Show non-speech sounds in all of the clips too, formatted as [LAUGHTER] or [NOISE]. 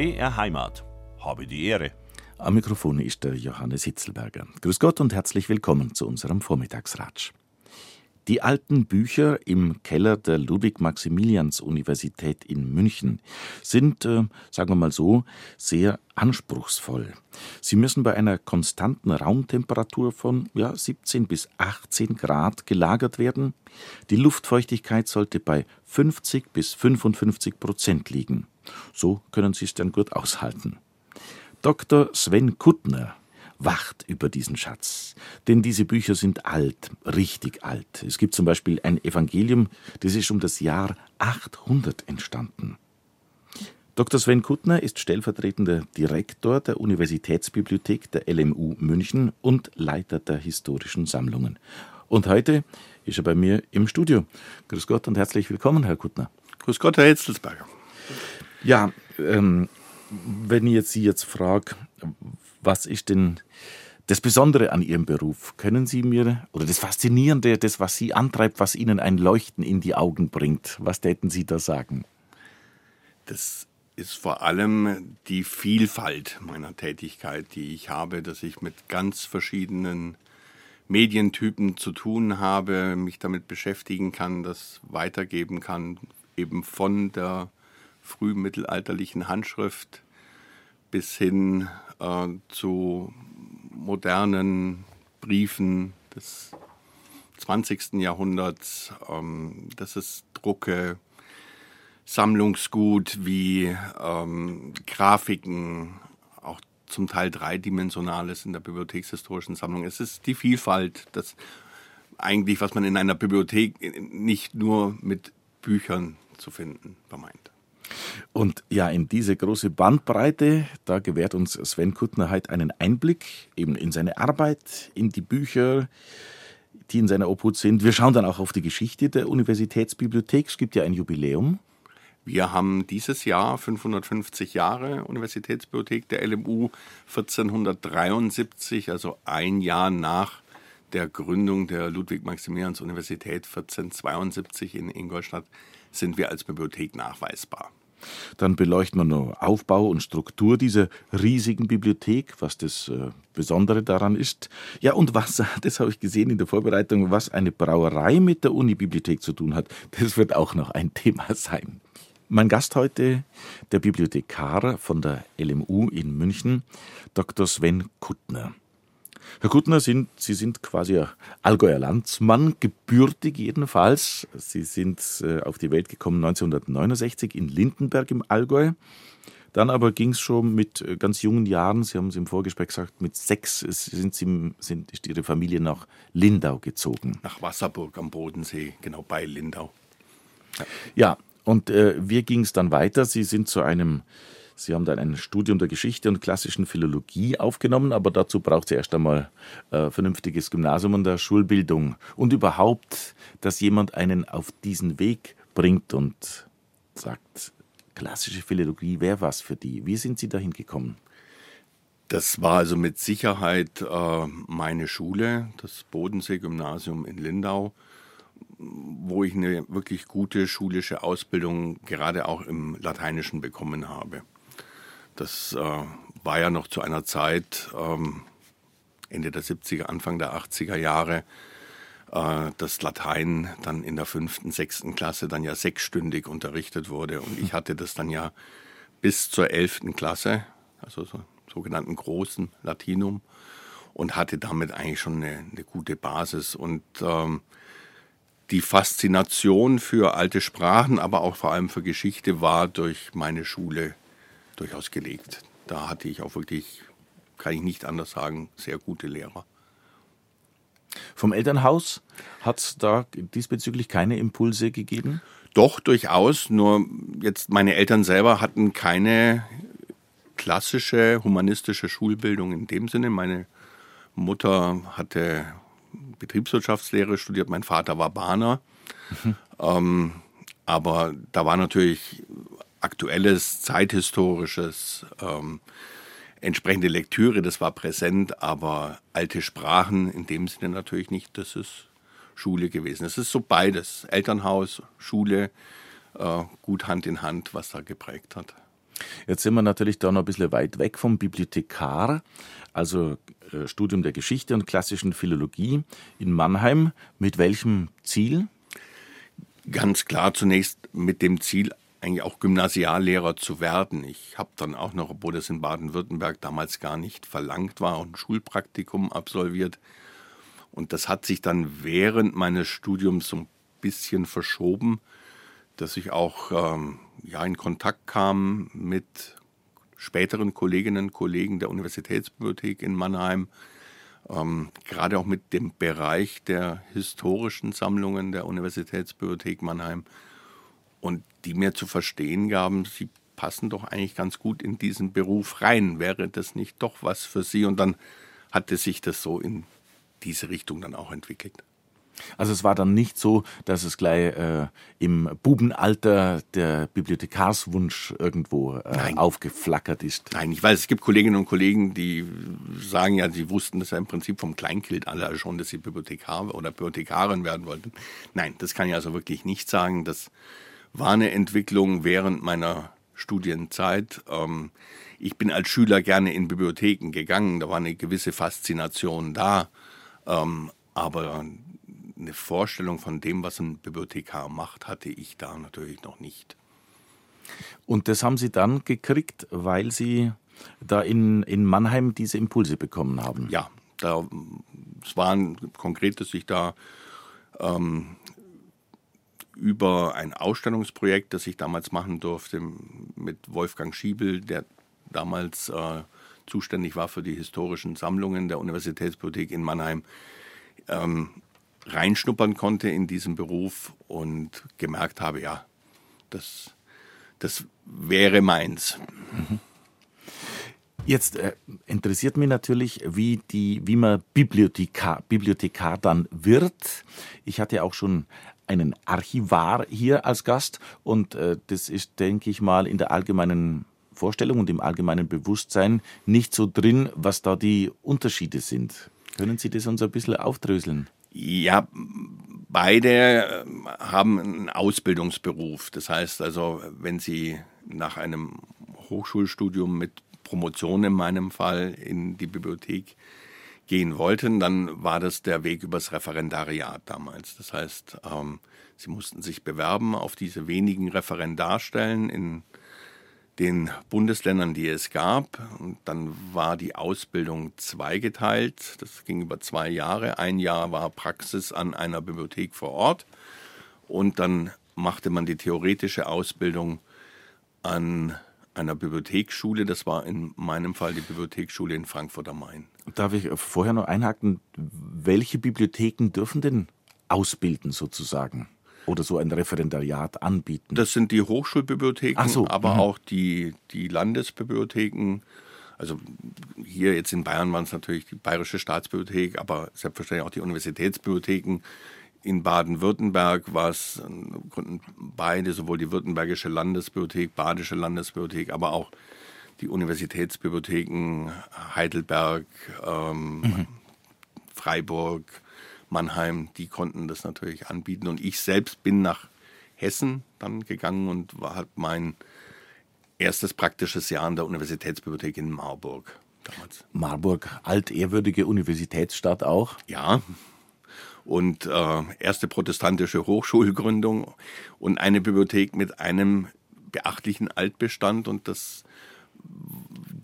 BR Heimat. Habe die Ehre. Am Mikrofon ist der Johannes Hitzelberger. Grüß Gott und herzlich willkommen zu unserem Vormittagsratsch. Die alten Bücher im Keller der Ludwig-Maximilians-Universität in München sind, äh, sagen wir mal so, sehr anspruchsvoll. Sie müssen bei einer konstanten Raumtemperatur von ja, 17 bis 18 Grad gelagert werden. Die Luftfeuchtigkeit sollte bei 50 bis 55 Prozent liegen. So können Sie es dann gut aushalten. Dr. Sven Kuttner wacht über diesen Schatz. Denn diese Bücher sind alt, richtig alt. Es gibt zum Beispiel ein Evangelium, das ist um das Jahr 800 entstanden. Dr. Sven Kuttner ist stellvertretender Direktor der Universitätsbibliothek der LMU München und Leiter der historischen Sammlungen. Und heute ist er bei mir im Studio. Grüß Gott und herzlich willkommen, Herr Kuttner. Grüß Gott, Herr Hitzelsberger. Ja, ähm, wenn ich jetzt Sie jetzt frage, was ist denn das Besondere an Ihrem Beruf? Können Sie mir, oder das Faszinierende, das, was Sie antreibt, was Ihnen ein Leuchten in die Augen bringt, was täten Sie da sagen? Das ist vor allem die Vielfalt meiner Tätigkeit, die ich habe, dass ich mit ganz verschiedenen Medientypen zu tun habe, mich damit beschäftigen kann, das weitergeben kann, eben von der frühmittelalterlichen Handschrift bis hin äh, zu modernen Briefen des 20. Jahrhunderts. Ähm, das ist Drucke, Sammlungsgut wie ähm, Grafiken, auch zum Teil dreidimensionales in der bibliothekshistorischen Sammlung. Es ist die Vielfalt, das eigentlich, was man in einer Bibliothek nicht nur mit Büchern zu finden vermeint. Und ja, in diese große Bandbreite, da gewährt uns Sven Kuttner heute einen Einblick eben in seine Arbeit, in die Bücher, die in seiner Obhut sind. Wir schauen dann auch auf die Geschichte der Universitätsbibliothek. Es gibt ja ein Jubiläum. Wir haben dieses Jahr 550 Jahre Universitätsbibliothek der LMU 1473, also ein Jahr nach der Gründung der Ludwig-Maximilians-Universität 1472 in Ingolstadt sind wir als Bibliothek nachweisbar. Dann beleuchten wir noch Aufbau und Struktur dieser riesigen Bibliothek, was das äh, Besondere daran ist. Ja, und was, [LAUGHS] das habe ich gesehen in der Vorbereitung, was eine Brauerei mit der Unibibliothek zu tun hat, das wird auch noch ein [LAUGHS] Thema sein. Mein Gast heute, der Bibliothekar von der LMU in München, Dr. Sven Kuttner. Herr Kuttner, sind, Sie sind quasi Allgäuer Landsmann, gebürtig jedenfalls. Sie sind äh, auf die Welt gekommen 1969 in Lindenberg im Allgäu. Dann aber ging es schon mit äh, ganz jungen Jahren, Sie haben es im Vorgespräch gesagt, mit sechs sind Sie, sind, ist Ihre Familie nach Lindau gezogen. Nach Wasserburg am Bodensee, genau bei Lindau. Ja, ja und äh, wie ging es dann weiter? Sie sind zu einem Sie haben dann ein Studium der Geschichte und klassischen Philologie aufgenommen, aber dazu braucht es erst einmal äh, vernünftiges Gymnasium und der Schulbildung. Und überhaupt, dass jemand einen auf diesen Weg bringt und sagt, klassische Philologie wäre was für die. Wie sind Sie dahin gekommen? Das war also mit Sicherheit äh, meine Schule, das Bodensee-Gymnasium in Lindau, wo ich eine wirklich gute schulische Ausbildung gerade auch im Lateinischen bekommen habe. Das äh, war ja noch zu einer Zeit, ähm, Ende der 70er, Anfang der 80er Jahre, äh, dass Latein dann in der fünften, sechsten Klasse dann ja sechsstündig unterrichtet wurde. Und ich hatte das dann ja bis zur elften Klasse, also so sogenannten großen Latinum, und hatte damit eigentlich schon eine, eine gute Basis. Und ähm, die Faszination für alte Sprachen, aber auch vor allem für Geschichte war durch meine Schule durchaus gelegt. Da hatte ich auch wirklich, kann ich nicht anders sagen, sehr gute Lehrer. Vom Elternhaus hat es da diesbezüglich keine Impulse gegeben? Doch, durchaus. Nur jetzt meine Eltern selber hatten keine klassische humanistische Schulbildung in dem Sinne. Meine Mutter hatte Betriebswirtschaftslehre studiert, mein Vater war Bahner. Mhm. Ähm, aber da war natürlich aktuelles, zeithistorisches, ähm, entsprechende Lektüre, das war präsent, aber alte Sprachen in dem Sinne natürlich nicht, das ist Schule gewesen. Es ist so beides, Elternhaus, Schule, äh, gut Hand in Hand, was da geprägt hat. Jetzt sind wir natürlich da noch ein bisschen weit weg vom Bibliothekar, also äh, Studium der Geschichte und klassischen Philologie in Mannheim. Mit welchem Ziel? Ganz klar zunächst mit dem Ziel, eigentlich auch Gymnasiallehrer zu werden. Ich habe dann auch noch, obwohl das in Baden-Württemberg damals gar nicht verlangt war, ein Schulpraktikum absolviert. Und das hat sich dann während meines Studiums so ein bisschen verschoben, dass ich auch ähm, ja, in Kontakt kam mit späteren Kolleginnen und Kollegen der Universitätsbibliothek in Mannheim, ähm, gerade auch mit dem Bereich der historischen Sammlungen der Universitätsbibliothek Mannheim und die mir zu verstehen gaben, sie passen doch eigentlich ganz gut in diesen Beruf rein. Wäre das nicht doch was für Sie? Und dann hatte sich das so in diese Richtung dann auch entwickelt. Also es war dann nicht so, dass es gleich äh, im Bubenalter der Bibliothekarswunsch irgendwo äh, aufgeflackert ist. Nein, ich weiß, es gibt Kolleginnen und Kollegen, die sagen ja, sie wussten das ja im Prinzip vom Kleinkind alle schon, dass sie Bibliothekar oder Bibliothekarin werden wollten. Nein, das kann ich also wirklich nicht sagen. Das war eine Entwicklung während meiner Studienzeit. Ähm, ich bin als Schüler gerne in Bibliotheken gegangen, da war eine gewisse Faszination da. Ähm, aber eine Vorstellung von dem, was ein Bibliothekar macht, hatte ich da natürlich noch nicht. Und das haben Sie dann gekriegt, weil Sie da in, in Mannheim diese Impulse bekommen haben? Ja, da, es war konkret, dass ich da ähm, über ein Ausstellungsprojekt, das ich damals machen durfte, mit Wolfgang Schiebel, der damals äh, zuständig war für die historischen Sammlungen der Universitätsbibliothek in Mannheim, ähm, reinschnuppern konnte in diesen Beruf und gemerkt habe, ja, das, das wäre meins. Jetzt äh, interessiert mich natürlich, wie, die, wie man Bibliothekar, Bibliothekar dann wird. Ich hatte auch schon einen Archivar hier als Gast und äh, das ist, denke ich mal, in der allgemeinen Vorstellung und im allgemeinen Bewusstsein nicht so drin, was da die Unterschiede sind. Können Sie das uns ein bisschen aufdröseln? Ja, beide ähm, haben einen Ausbildungsberuf. Das heißt also, wenn Sie nach einem Hochschulstudium mit Promotion in meinem Fall in die Bibliothek gehen wollten, dann war das der Weg übers Referendariat damals. Das heißt, ähm, sie mussten sich bewerben auf diese wenigen Referendarstellen in den Bundesländern, die es gab. Und dann war die Ausbildung zweigeteilt. Das ging über zwei Jahre. Ein Jahr war Praxis an einer Bibliothek vor Ort. Und dann machte man die theoretische Ausbildung an einer Bibliotheksschule. Das war in meinem Fall die Bibliotheksschule in Frankfurt am Main. Darf ich vorher noch einhaken? Welche Bibliotheken dürfen denn ausbilden sozusagen? oder so ein Referendariat anbieten? Das sind die Hochschulbibliotheken, so. aber mhm. auch die, die Landesbibliotheken. Also hier jetzt in Bayern waren es natürlich die Bayerische Staatsbibliothek, aber selbstverständlich auch die Universitätsbibliotheken. In Baden-Württemberg war es beide, sowohl die Württembergische Landesbibliothek, Badische Landesbibliothek, aber auch die Universitätsbibliotheken Heidelberg, ähm, mhm. Freiburg, Mannheim, die konnten das natürlich anbieten. Und ich selbst bin nach Hessen dann gegangen und war halt mein erstes praktisches Jahr an der Universitätsbibliothek in Marburg. Damals. Marburg, altehrwürdige Universitätsstadt auch? Ja. Und äh, erste protestantische Hochschulgründung und eine Bibliothek mit einem beachtlichen Altbestand. Und das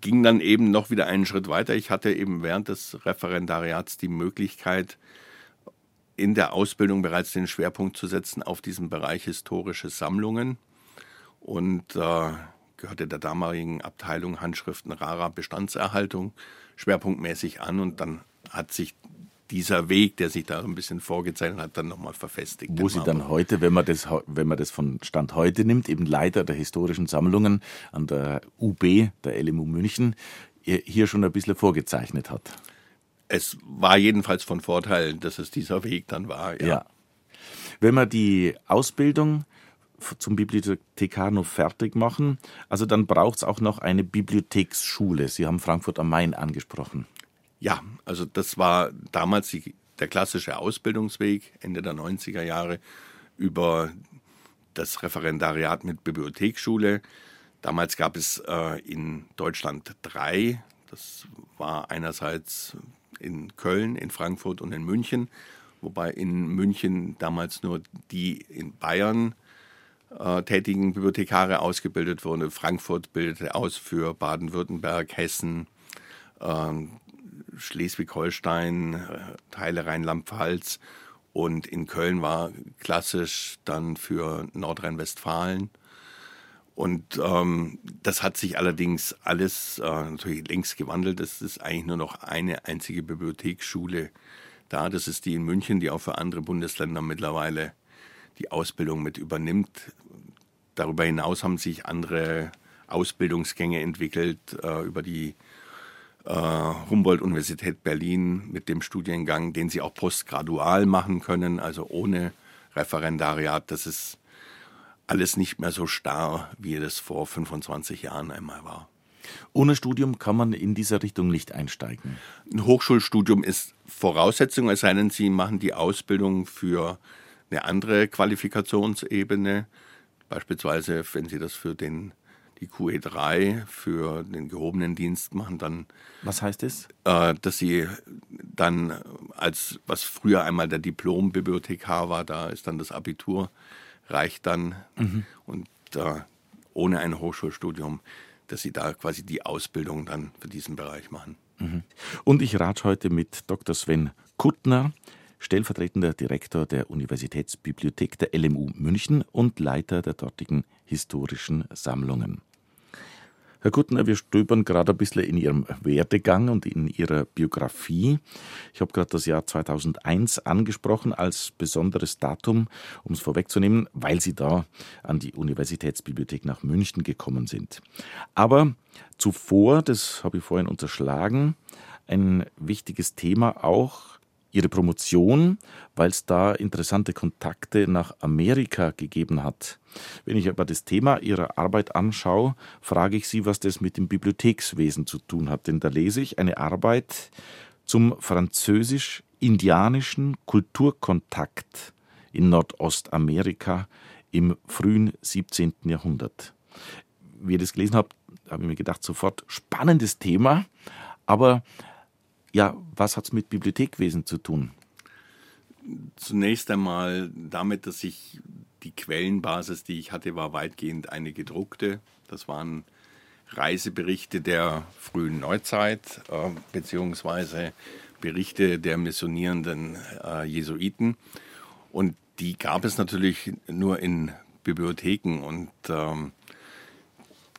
ging dann eben noch wieder einen Schritt weiter. Ich hatte eben während des Referendariats die Möglichkeit, in der Ausbildung bereits den Schwerpunkt zu setzen auf diesen Bereich historische Sammlungen. Und äh, gehörte der damaligen Abteilung Handschriften rarer Bestandserhaltung schwerpunktmäßig an. Und dann hat sich dieser Weg, der sich da ein bisschen vorgezeichnet hat, dann nochmal verfestigt. Wo Sie dann heute, wenn man, das, wenn man das von Stand heute nimmt, eben Leiter der historischen Sammlungen an der UB, der LMU München, hier schon ein bisschen vorgezeichnet hat es war jedenfalls von Vorteil, dass es dieser Weg dann war. Ja. ja. Wenn wir die Ausbildung zum Bibliothekar noch fertig machen, also dann braucht es auch noch eine Bibliotheksschule. Sie haben Frankfurt am Main angesprochen. Ja, also das war damals die, der klassische Ausbildungsweg Ende der 90er Jahre über das Referendariat mit Bibliotheksschule. Damals gab es äh, in Deutschland drei. Das war einerseits in Köln, in Frankfurt und in München, wobei in München damals nur die in Bayern äh, tätigen Bibliothekare ausgebildet wurden. Frankfurt bildete aus für Baden-Württemberg, Hessen, äh, Schleswig-Holstein, äh, Teile Rheinland-Pfalz und in Köln war klassisch dann für Nordrhein-Westfalen. Und ähm, das hat sich allerdings alles äh, natürlich längst gewandelt. Es ist eigentlich nur noch eine einzige Bibliotheksschule da. Das ist die in München, die auch für andere Bundesländer mittlerweile die Ausbildung mit übernimmt. Darüber hinaus haben sich andere Ausbildungsgänge entwickelt äh, über die Humboldt-Universität Berlin mit dem Studiengang, den sie auch postgradual machen können, also ohne Referendariat. Das ist alles nicht mehr so starr, wie es vor 25 Jahren einmal war. Ohne Studium kann man in dieser Richtung nicht einsteigen. Ein Hochschulstudium ist Voraussetzung, es sei denn, Sie machen die Ausbildung für eine andere Qualifikationsebene. Beispielsweise, wenn Sie das für den, die QE3, für den gehobenen Dienst machen, dann. Was heißt es? Äh, dass Sie dann als, was früher einmal der Diplom-Bibliothekar war, da ist dann das Abitur reicht dann mhm. und äh, ohne ein Hochschulstudium, dass sie da quasi die Ausbildung dann für diesen Bereich machen. Mhm. Und ich rate heute mit Dr. Sven Kuttner, stellvertretender Direktor der Universitätsbibliothek der LMU München und Leiter der dortigen historischen Sammlungen. Herr Kuttner, wir stöbern gerade ein bisschen in Ihrem Werdegang und in Ihrer Biografie. Ich habe gerade das Jahr 2001 angesprochen als besonderes Datum, um es vorwegzunehmen, weil Sie da an die Universitätsbibliothek nach München gekommen sind. Aber zuvor, das habe ich vorhin unterschlagen, ein wichtiges Thema auch ihre Promotion, weil es da interessante Kontakte nach Amerika gegeben hat. Wenn ich aber das Thema ihrer Arbeit anschaue, frage ich sie, was das mit dem Bibliothekswesen zu tun hat. Denn da lese ich eine Arbeit zum französisch-indianischen Kulturkontakt in Nordostamerika im frühen 17. Jahrhundert. Wie ich das gelesen habe, habe ich mir gedacht, sofort spannendes Thema, aber ja, was hat es mit Bibliothekwesen zu tun? Zunächst einmal damit, dass ich die Quellenbasis, die ich hatte, war weitgehend eine gedruckte. Das waren Reiseberichte der frühen Neuzeit, äh, beziehungsweise Berichte der missionierenden äh, Jesuiten. Und die gab es natürlich nur in Bibliotheken. Und ähm,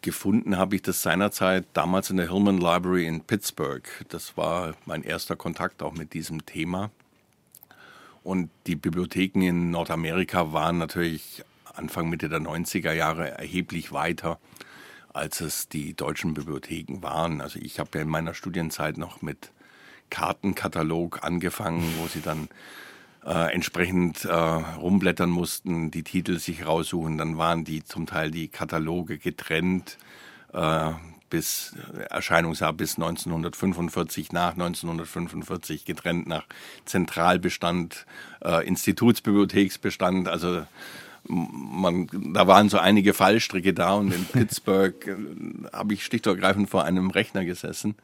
gefunden habe ich das seinerzeit damals in der Hillman Library in Pittsburgh. Das war mein erster Kontakt auch mit diesem Thema. Und die Bibliotheken in Nordamerika waren natürlich Anfang Mitte der 90er Jahre erheblich weiter, als es die deutschen Bibliotheken waren. Also ich habe ja in meiner Studienzeit noch mit Kartenkatalog angefangen, wo sie dann äh, entsprechend äh, rumblättern mussten, die Titel sich raussuchen. Dann waren die zum Teil die Kataloge getrennt äh, bis Erscheinungsjahr bis 1945, nach 1945 getrennt nach Zentralbestand, äh, Institutsbibliotheksbestand. Also man, da waren so einige Fallstricke da und in [LAUGHS] Pittsburgh äh, habe ich ergreifend vor einem Rechner gesessen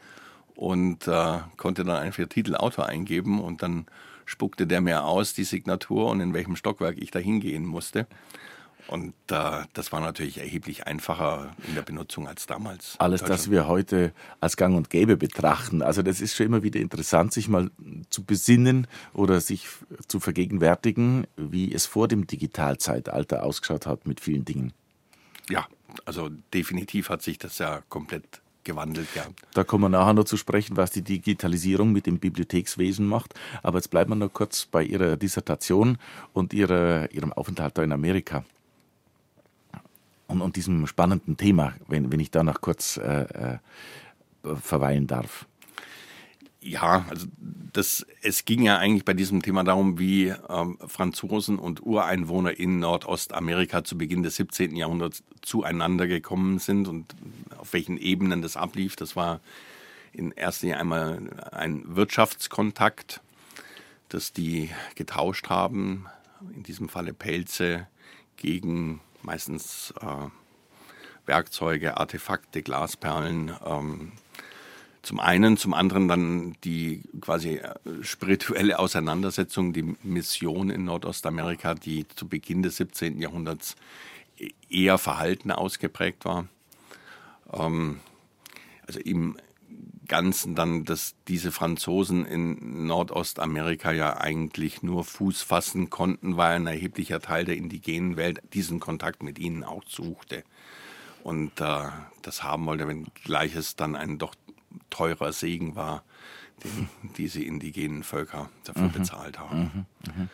und äh, konnte dann einfach Titel Autor eingeben und dann spuckte der mir aus, die Signatur und in welchem Stockwerk ich da hingehen musste. Und äh, das war natürlich erheblich einfacher in der Benutzung als damals. Alles, das wir heute als Gang und Gäbe betrachten. Also das ist schon immer wieder interessant, sich mal zu besinnen oder sich zu vergegenwärtigen, wie es vor dem Digitalzeitalter ausgeschaut hat mit vielen Dingen. Ja, also definitiv hat sich das ja komplett gewandelt, ja. Da kommen wir nachher noch zu sprechen, was die Digitalisierung mit dem Bibliothekswesen macht. Aber jetzt bleiben wir noch kurz bei Ihrer Dissertation und ihrer, Ihrem Aufenthalt da in Amerika. Und, und diesem spannenden Thema, wenn, wenn ich da noch kurz äh, äh, verweilen darf. Ja, also das, es ging ja eigentlich bei diesem Thema darum, wie ähm, Franzosen und Ureinwohner in Nordostamerika zu Beginn des 17. Jahrhunderts zueinander gekommen sind und auf welchen Ebenen das ablief. Das war in erster Linie einmal ein Wirtschaftskontakt, dass die getauscht haben, in diesem Falle Pelze gegen meistens äh, Werkzeuge, Artefakte, Glasperlen. Ähm, zum einen, zum anderen dann die quasi äh, spirituelle Auseinandersetzung, die Mission in Nordostamerika, die zu Beginn des 17. Jahrhunderts e-, eher verhalten ausgeprägt war. Ähm, also im Ganzen dann, dass diese Franzosen in Nordostamerika ja eigentlich nur Fuß fassen konnten, weil ein erheblicher Teil der indigenen Welt diesen Kontakt mit ihnen auch suchte. Und äh, das haben wollte, wenngleich es dann ein doch teurer Segen war, den [LAUGHS] diese indigenen Völker dafür mhm. bezahlt haben. Mhm. Mhm.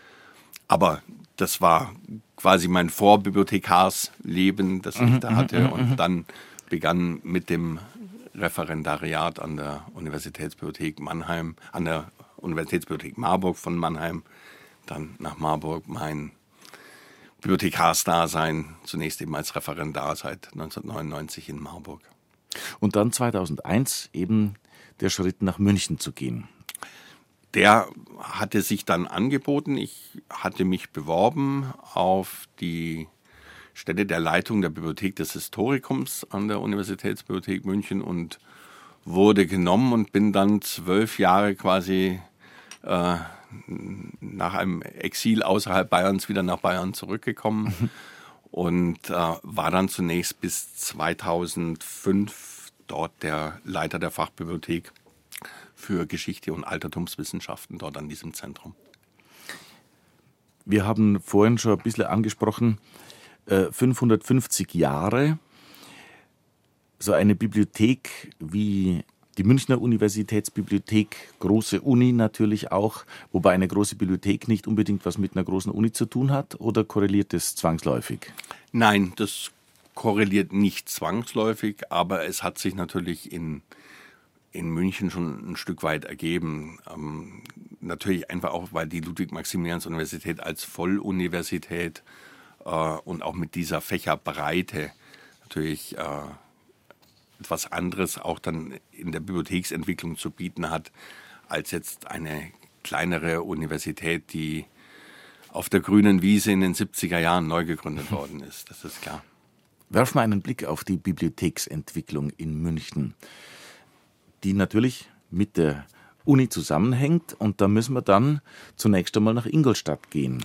Aber das war quasi mein Vorbibliothekarsleben, das ich mhm. da hatte. Mhm. Und mhm. dann begann mit dem Referendariat an der Universitätsbibliothek Mannheim, an der Universitätsbibliothek Marburg von Mannheim, dann nach Marburg mein Bibliothekarsdasein, zunächst eben als Referendar seit 1999 in Marburg. Und dann 2001 eben der Schritt nach München zu gehen. Der hatte sich dann angeboten. Ich hatte mich beworben auf die Stelle der Leitung der Bibliothek des Historikums an der Universitätsbibliothek München und wurde genommen und bin dann zwölf Jahre quasi äh, nach einem Exil außerhalb Bayerns wieder nach Bayern zurückgekommen. [LAUGHS] und äh, war dann zunächst bis 2005 dort der Leiter der Fachbibliothek für Geschichte und Altertumswissenschaften dort an diesem Zentrum. Wir haben vorhin schon ein bisschen angesprochen, 550 äh, Jahre. So eine Bibliothek wie die Münchner Universitätsbibliothek, große Uni natürlich auch, wobei eine große Bibliothek nicht unbedingt was mit einer großen Uni zu tun hat, oder korreliert das zwangsläufig? Nein, das korreliert nicht zwangsläufig, aber es hat sich natürlich in, in München schon ein Stück weit ergeben. Ähm, natürlich einfach auch, weil die Ludwig-Maximilians-Universität als Volluniversität äh, und auch mit dieser Fächerbreite natürlich äh, etwas anderes auch dann in der Bibliotheksentwicklung zu bieten hat, als jetzt eine kleinere Universität, die auf der grünen Wiese in den 70er Jahren neu gegründet [LAUGHS] worden ist. Das ist klar. Werfen wir einen Blick auf die Bibliotheksentwicklung in München, die natürlich mit der Uni zusammenhängt. Und da müssen wir dann zunächst einmal nach Ingolstadt gehen.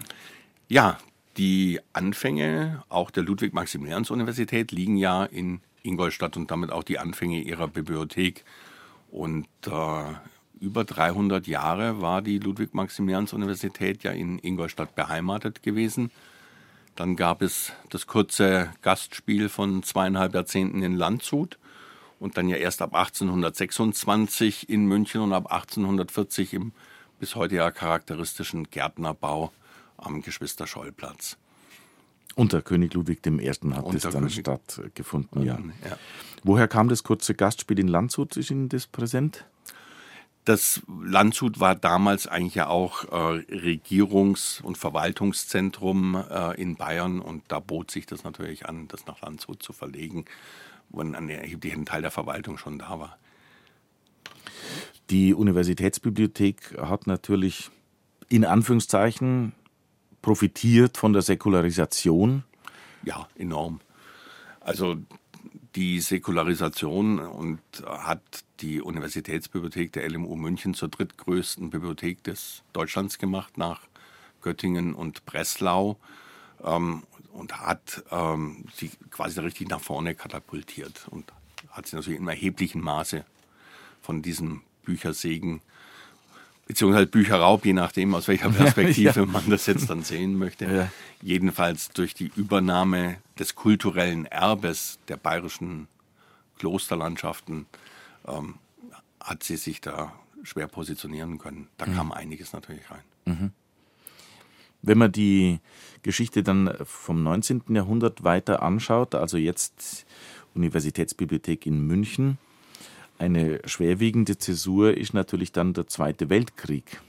Ja, die Anfänge auch der Ludwig-Maximilians-Universität liegen ja in Ingolstadt und damit auch die Anfänge ihrer Bibliothek. Und äh, über 300 Jahre war die Ludwig-Maximilians-Universität ja in Ingolstadt beheimatet gewesen. Dann gab es das kurze Gastspiel von zweieinhalb Jahrzehnten in Landshut und dann ja erst ab 1826 in München und ab 1840 im bis heute ja charakteristischen Gärtnerbau am Geschwister-Scholl-Platz. Unter König Ludwig I. hat Unter das dann König stattgefunden, ja. ja. Woher kam das kurze Gastspiel in Landshut? Ist Ihnen das präsent? Das Landshut war damals eigentlich ja auch äh, Regierungs- und Verwaltungszentrum äh, in Bayern und da bot sich das natürlich an, das nach Landshut zu verlegen, wo ein erheblicher Teil der Verwaltung schon da war. Die Universitätsbibliothek hat natürlich in Anführungszeichen profitiert von der Säkularisation? Ja, enorm. Also die Säkularisation und hat die Universitätsbibliothek der LMU München zur drittgrößten Bibliothek des Deutschlands gemacht nach Göttingen und Breslau ähm, und hat ähm, sie quasi richtig nach vorne katapultiert und hat sie natürlich in erheblichem Maße von diesem Büchersegen beziehungsweise Bücherraub, je nachdem, aus welcher [LAUGHS] Perspektive ja. man das jetzt dann sehen möchte. Ja. Jedenfalls durch die Übernahme des kulturellen Erbes der bayerischen Klosterlandschaften ähm, hat sie sich da schwer positionieren können. Da mhm. kam einiges natürlich rein. Mhm. Wenn man die Geschichte dann vom 19. Jahrhundert weiter anschaut, also jetzt Universitätsbibliothek in München, eine schwerwiegende Zäsur ist natürlich dann der Zweite Weltkrieg.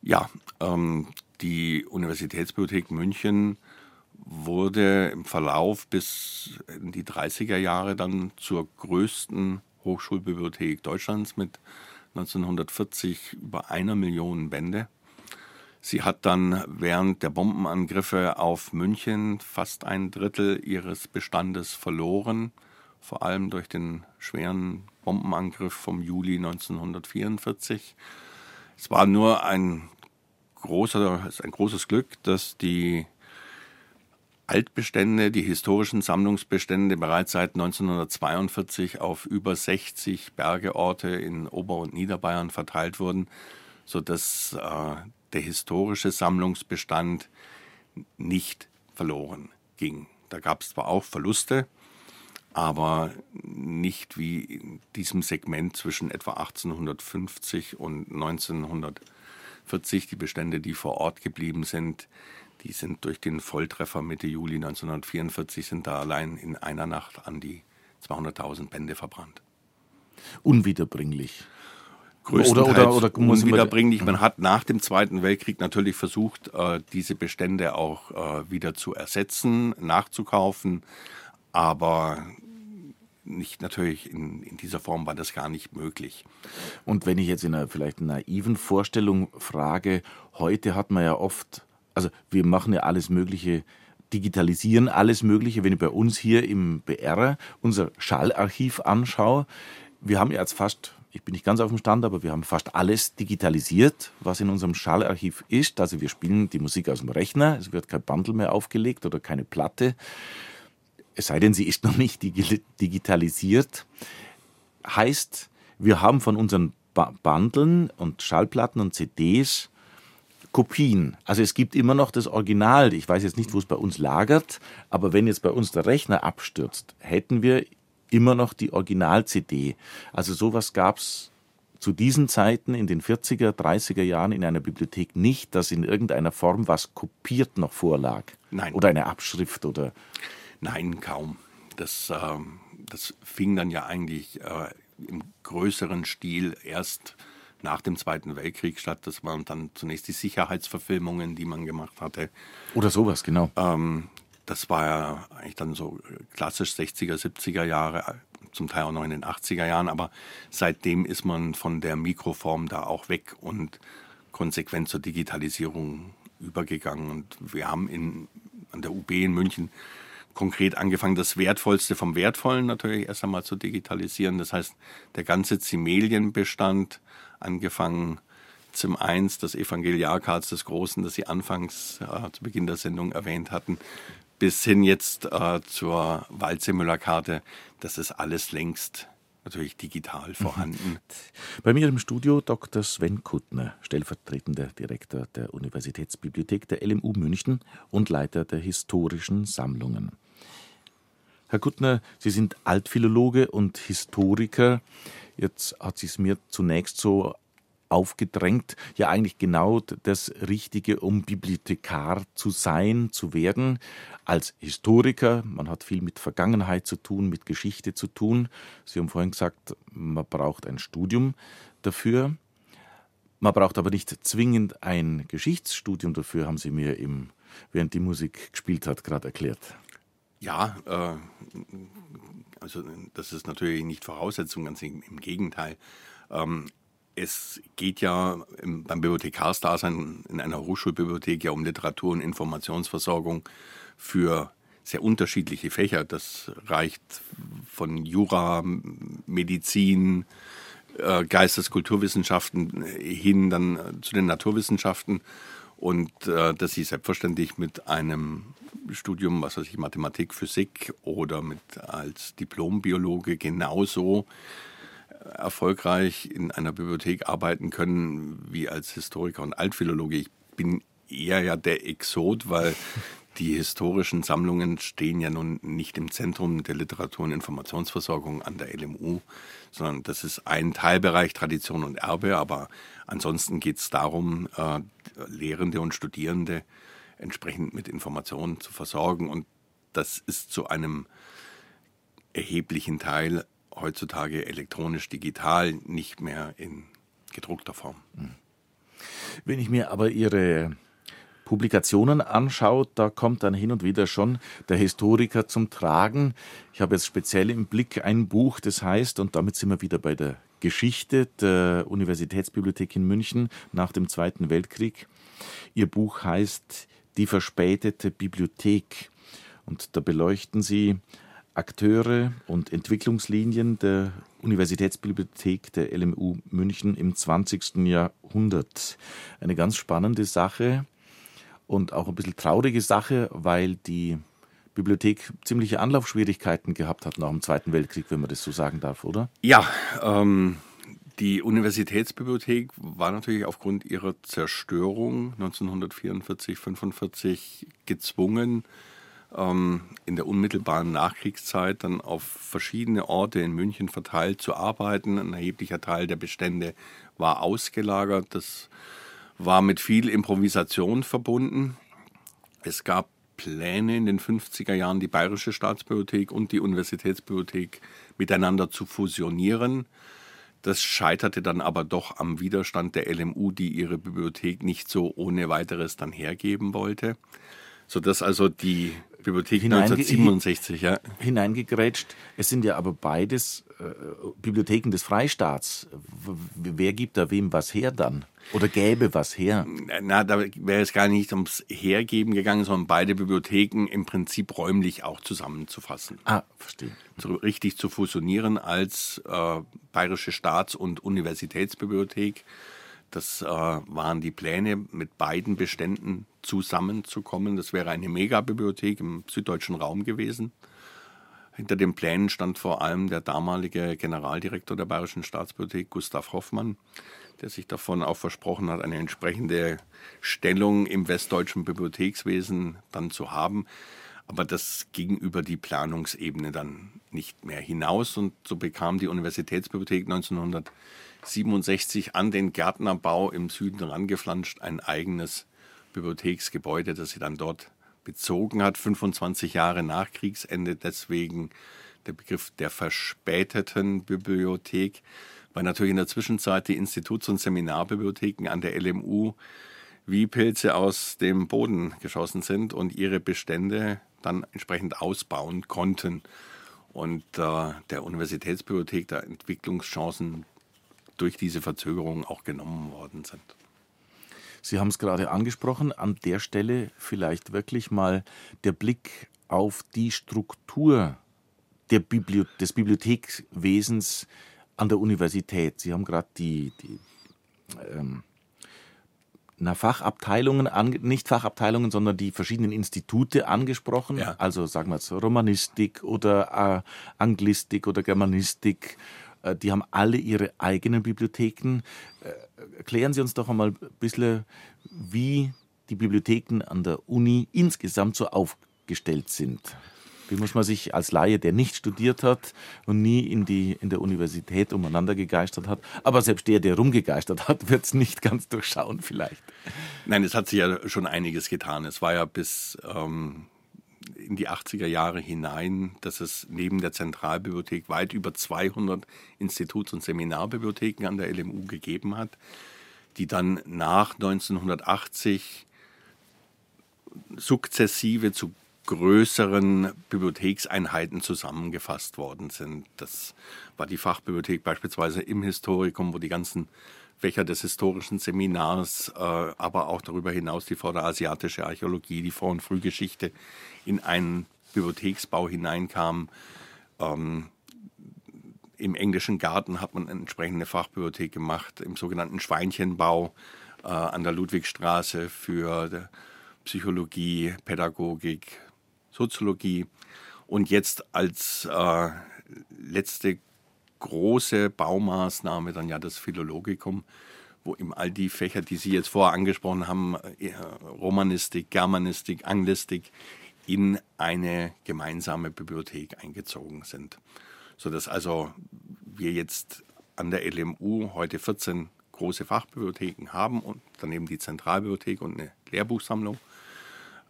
Ja, ähm, die Universitätsbibliothek München wurde im Verlauf bis in die 30er Jahre dann zur größten Hochschulbibliothek Deutschlands mit 1940 über einer Million Bände. Sie hat dann während der Bombenangriffe auf München fast ein Drittel ihres Bestandes verloren vor allem durch den schweren Bombenangriff vom Juli 1944. Es war nur ein, großer, ein großes Glück, dass die Altbestände, die historischen Sammlungsbestände bereits seit 1942 auf über 60 Bergeorte in Ober- und Niederbayern verteilt wurden, sodass äh, der historische Sammlungsbestand nicht verloren ging. Da gab es zwar auch Verluste, aber nicht wie in diesem Segment zwischen etwa 1850 und 1940 die Bestände, die vor Ort geblieben sind, die sind durch den Volltreffer Mitte Juli 1944 sind da allein in einer Nacht an die 200.000 Bände verbrannt. Unwiederbringlich. Oder, oder, oder unwiederbringlich. Man hat nach dem Zweiten Weltkrieg natürlich versucht, äh, diese Bestände auch äh, wieder zu ersetzen, nachzukaufen, aber nicht natürlich in, in dieser Form war das gar nicht möglich. Und wenn ich jetzt in einer vielleicht naiven Vorstellung frage, heute hat man ja oft also wir machen ja alles Mögliche, digitalisieren alles Mögliche. Wenn ich bei uns hier im BR unser Schallarchiv anschaue, wir haben jetzt fast, ich bin nicht ganz auf dem Stand, aber wir haben fast alles digitalisiert, was in unserem Schallarchiv ist. Also wir spielen die Musik aus dem Rechner, es wird kein Bundle mehr aufgelegt oder keine Platte. Es sei denn, sie ist noch nicht digitalisiert. Heißt, wir haben von unseren Bundeln und Schallplatten und CDs Kopien. Also es gibt immer noch das Original. Ich weiß jetzt nicht, wo es bei uns lagert, aber wenn jetzt bei uns der Rechner abstürzt, hätten wir immer noch die Original-CD. Also sowas gab es zu diesen Zeiten in den 40er, 30er Jahren in einer Bibliothek nicht, dass in irgendeiner Form was kopiert noch vorlag. Nein. Oder eine Abschrift oder. Nein, kaum. Das, äh, das fing dann ja eigentlich äh, im größeren Stil erst nach dem Zweiten Weltkrieg statt. Das waren dann zunächst die Sicherheitsverfilmungen, die man gemacht hatte. Oder sowas, genau. Ähm, das war ja eigentlich dann so klassisch 60er, 70er Jahre, zum Teil auch noch in den 80er Jahren, aber seitdem ist man von der Mikroform da auch weg und konsequent zur Digitalisierung übergegangen. Und wir haben in, an der UB in München konkret angefangen, das Wertvollste vom Wertvollen natürlich erst einmal zu digitalisieren. Das heißt, der ganze Zimelienbestand angefangen zum eins das Evangeliarkarts des Großen, das Sie anfangs äh, zu Beginn der Sendung erwähnt hatten, bis hin jetzt äh, zur Waldseemüller-Karte. Das ist alles längst natürlich digital mhm. vorhanden. Bei mir im Studio Dr. Sven Kuttner, stellvertretender Direktor der Universitätsbibliothek der LMU München und Leiter der historischen Sammlungen. Herr Kuttner, Sie sind Altphilologe und Historiker. Jetzt hat sich es mir zunächst so aufgedrängt, ja eigentlich genau das Richtige, um Bibliothekar zu sein, zu werden. Als Historiker, man hat viel mit Vergangenheit zu tun, mit Geschichte zu tun. Sie haben vorhin gesagt, man braucht ein Studium dafür. Man braucht aber nicht zwingend ein Geschichtsstudium dafür, haben Sie mir im, während die Musik gespielt hat, gerade erklärt. Ja, äh, also das ist natürlich nicht Voraussetzung, ganz im, im Gegenteil. Ähm, es geht ja im, beim Bibliothekarsdasein in einer Hochschulbibliothek ja um Literatur- und Informationsversorgung für sehr unterschiedliche Fächer. Das reicht von Jura, Medizin, äh, Geistes-, Kulturwissenschaften hin dann zu den Naturwissenschaften. Und äh, dass sie selbstverständlich mit einem Studium, was weiß ich, Mathematik, Physik oder mit als Diplombiologe genauso erfolgreich in einer Bibliothek arbeiten können wie als Historiker und Altphilologe. Ich bin eher ja der Exot, weil [LAUGHS] die historischen Sammlungen stehen ja nun nicht im Zentrum der Literatur- und Informationsversorgung an der LMU, sondern das ist ein Teilbereich Tradition und Erbe, aber ansonsten geht es darum, äh, Lehrende und Studierende entsprechend mit Informationen zu versorgen. Und das ist zu einem erheblichen Teil heutzutage elektronisch digital, nicht mehr in gedruckter Form. Wenn ich mir aber Ihre Publikationen anschaue, da kommt dann hin und wieder schon der Historiker zum Tragen. Ich habe jetzt speziell im Blick ein Buch, das heißt, und damit sind wir wieder bei der Geschichte der Universitätsbibliothek in München nach dem Zweiten Weltkrieg. Ihr Buch heißt die verspätete Bibliothek. Und da beleuchten Sie Akteure und Entwicklungslinien der Universitätsbibliothek der LMU München im 20. Jahrhundert. Eine ganz spannende Sache und auch ein bisschen traurige Sache, weil die Bibliothek ziemliche Anlaufschwierigkeiten gehabt hat nach dem Zweiten Weltkrieg, wenn man das so sagen darf, oder? Ja, ähm, die Universitätsbibliothek war natürlich aufgrund ihrer Zerstörung 1944, 1945 gezwungen, ähm, in der unmittelbaren Nachkriegszeit dann auf verschiedene Orte in München verteilt zu arbeiten. Ein erheblicher Teil der Bestände war ausgelagert. Das war mit viel Improvisation verbunden. Es gab Pläne in den 50er Jahren, die Bayerische Staatsbibliothek und die Universitätsbibliothek miteinander zu fusionieren. Das scheiterte dann aber doch am Widerstand der LMU, die ihre Bibliothek nicht so ohne weiteres dann hergeben wollte sodass also die Bibliothek Hineinge 1967 ja. hineingegrätscht. Es sind ja aber beides äh, Bibliotheken des Freistaats. Wer gibt da wem was her dann? Oder gäbe was her? Na, da wäre es gar nicht ums Hergeben gegangen, sondern beide Bibliotheken im Prinzip räumlich auch zusammenzufassen. Ah, verstehe. So richtig zu fusionieren als äh, Bayerische Staats- und Universitätsbibliothek. Das äh, waren die Pläne, mit beiden Beständen zusammenzukommen. Das wäre eine Megabibliothek im süddeutschen Raum gewesen. Hinter den Plänen stand vor allem der damalige Generaldirektor der Bayerischen Staatsbibliothek, Gustav Hoffmann, der sich davon auch versprochen hat, eine entsprechende Stellung im westdeutschen Bibliothekswesen dann zu haben. Aber das ging über die Planungsebene dann nicht mehr hinaus und so bekam die Universitätsbibliothek 1900 67 an den Gärtnerbau im Süden rangeflanscht, ein eigenes Bibliotheksgebäude, das sie dann dort bezogen hat, 25 Jahre nach Kriegsende. Deswegen der Begriff der verspäteten Bibliothek, weil natürlich in der Zwischenzeit die Instituts- und Seminarbibliotheken an der LMU wie Pilze aus dem Boden geschossen sind und ihre Bestände dann entsprechend ausbauen konnten. Und äh, der Universitätsbibliothek da Entwicklungschancen durch diese Verzögerung auch genommen worden sind. Sie haben es gerade angesprochen, an der Stelle vielleicht wirklich mal der Blick auf die Struktur der Bibli des Bibliothekswesens an der Universität. Sie haben gerade die, die ähm, na, Fachabteilungen, nicht Fachabteilungen, sondern die verschiedenen Institute angesprochen. Ja. Also sagen wir jetzt Romanistik oder äh, Anglistik oder Germanistik die haben alle ihre eigenen Bibliotheken. Äh, erklären Sie uns doch einmal ein bisschen, wie die Bibliotheken an der Uni insgesamt so aufgestellt sind. Wie muss man sich als Laie, der nicht studiert hat und nie in, die, in der Universität umeinander gegeistert hat, aber selbst der, der rumgegeistert hat, [LAUGHS] wird es nicht ganz durchschauen vielleicht. Nein, es hat sich ja schon einiges getan. Es war ja bis ähm, in die 80er Jahre hinein, dass es neben der Zentralbibliothek weit über 200 Instituts- und Seminarbibliotheken an der LMU gegeben hat, die dann nach 1980 sukzessive zu größeren Bibliothekseinheiten zusammengefasst worden sind. Das war die Fachbibliothek beispielsweise im Historikum, wo die ganzen Fächer des historischen Seminars, äh, aber auch darüber hinaus die vorderasiatische Archäologie, die Vor- und Frühgeschichte in einen Bibliotheksbau hineinkamen. Ähm, Im englischen Garten hat man eine entsprechende Fachbibliothek gemacht, im sogenannten Schweinchenbau äh, an der Ludwigstraße für Psychologie, Pädagogik, Soziologie. Und jetzt als äh, letzte große Baumaßnahme dann ja das Philologikum, wo eben all die Fächer, die Sie jetzt vorher angesprochen haben, äh, Romanistik, Germanistik, Anglistik, in eine gemeinsame Bibliothek eingezogen sind. Sodass also wir jetzt an der LMU heute 14 große Fachbibliotheken haben und daneben die Zentralbibliothek und eine Lehrbuchsammlung,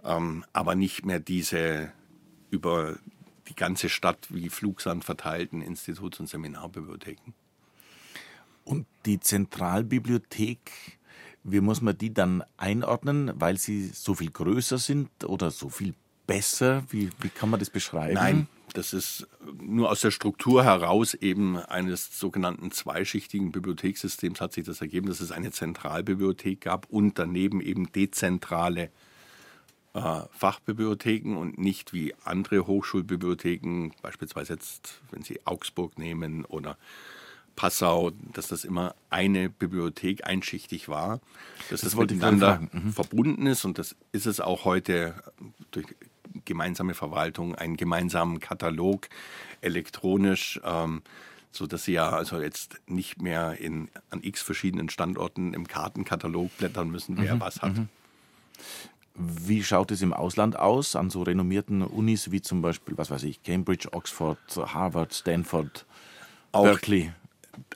ähm, aber nicht mehr diese über die ganze Stadt wie Flugsand verteilten Instituts- und Seminarbibliotheken. Und die Zentralbibliothek, wie muss man die dann einordnen, weil sie so viel größer sind oder so viel besser? Wie, wie kann man das beschreiben? Nein, das ist nur aus der Struktur heraus eben eines sogenannten zweischichtigen Bibliothekssystems hat sich das ergeben, dass es eine Zentralbibliothek gab und daneben eben dezentrale Fachbibliotheken und nicht wie andere Hochschulbibliotheken, beispielsweise jetzt, wenn Sie Augsburg nehmen oder Passau, dass das immer eine Bibliothek einschichtig war, dass das, das miteinander mhm. verbunden ist und das ist es auch heute durch gemeinsame Verwaltung, einen gemeinsamen Katalog elektronisch. Ähm, so dass sie ja also jetzt nicht mehr in, an x verschiedenen Standorten im Kartenkatalog blättern müssen, wer mhm, was hat. Mhm. Wie schaut es im Ausland aus, an so renommierten Unis wie zum Beispiel, was weiß ich, Cambridge, Oxford, Harvard, Stanford, auch, Berkeley?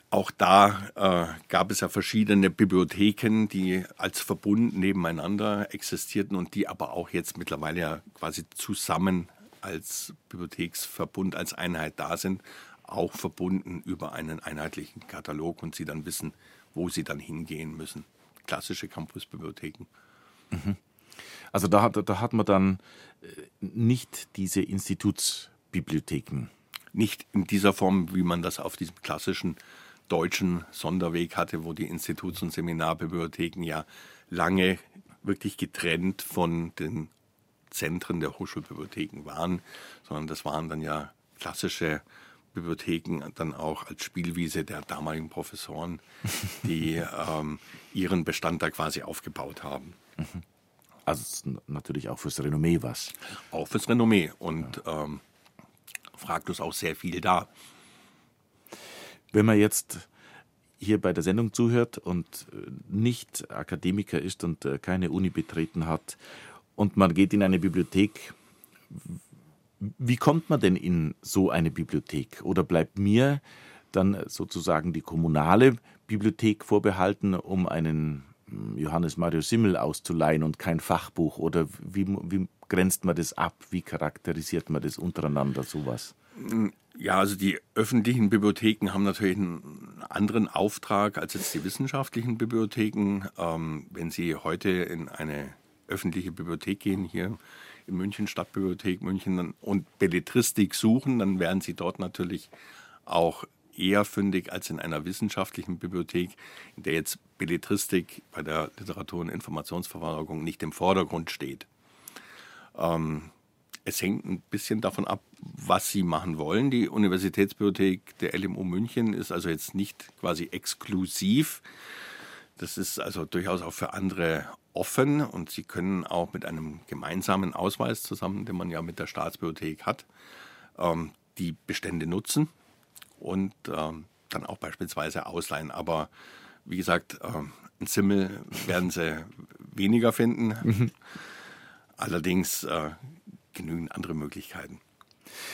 Auch da äh, gab es ja verschiedene Bibliotheken, die als Verbund nebeneinander existierten und die aber auch jetzt mittlerweile ja quasi zusammen als Bibliotheksverbund, als Einheit da sind auch verbunden über einen einheitlichen Katalog und sie dann wissen, wo sie dann hingehen müssen. Klassische Campusbibliotheken. Mhm. Also da hat, da hat man dann äh, nicht diese Institutsbibliotheken. Nicht in dieser Form, wie man das auf diesem klassischen deutschen Sonderweg hatte, wo die Instituts- und Seminarbibliotheken ja lange wirklich getrennt von den Zentren der Hochschulbibliotheken waren, sondern das waren dann ja klassische Bibliotheken dann auch als Spielwiese der damaligen Professoren, die [LAUGHS] ähm, ihren Bestand da quasi aufgebaut haben. Mhm. Also natürlich auch fürs Renommee was. Auch fürs Renommee und ja. ähm, fraglos auch sehr viel da. Wenn man jetzt hier bei der Sendung zuhört und äh, nicht Akademiker ist und äh, keine Uni betreten hat und man geht in eine Bibliothek, wie kommt man denn in so eine Bibliothek? Oder bleibt mir dann sozusagen die kommunale Bibliothek vorbehalten, um einen Johannes Mario Simmel auszuleihen und kein Fachbuch? Oder wie, wie grenzt man das ab? Wie charakterisiert man das untereinander, sowas? Ja, also die öffentlichen Bibliotheken haben natürlich einen anderen Auftrag als jetzt die wissenschaftlichen Bibliotheken. Ähm, wenn Sie heute in eine öffentliche Bibliothek gehen, hier in München, Stadtbibliothek München und Belletristik suchen, dann werden Sie dort natürlich auch eher fündig als in einer wissenschaftlichen Bibliothek, in der jetzt Belletristik bei der Literatur- und Informationsverwaltung nicht im Vordergrund steht. Ähm, es hängt ein bisschen davon ab, was Sie machen wollen. Die Universitätsbibliothek der LMU München ist also jetzt nicht quasi exklusiv. Das ist also durchaus auch für andere offen und Sie können auch mit einem gemeinsamen Ausweis zusammen, den man ja mit der Staatsbibliothek hat, ähm, die Bestände nutzen und ähm, dann auch beispielsweise ausleihen. Aber wie gesagt, ähm, ein Simmel werden Sie weniger finden. Mhm. Allerdings äh, genügend andere Möglichkeiten.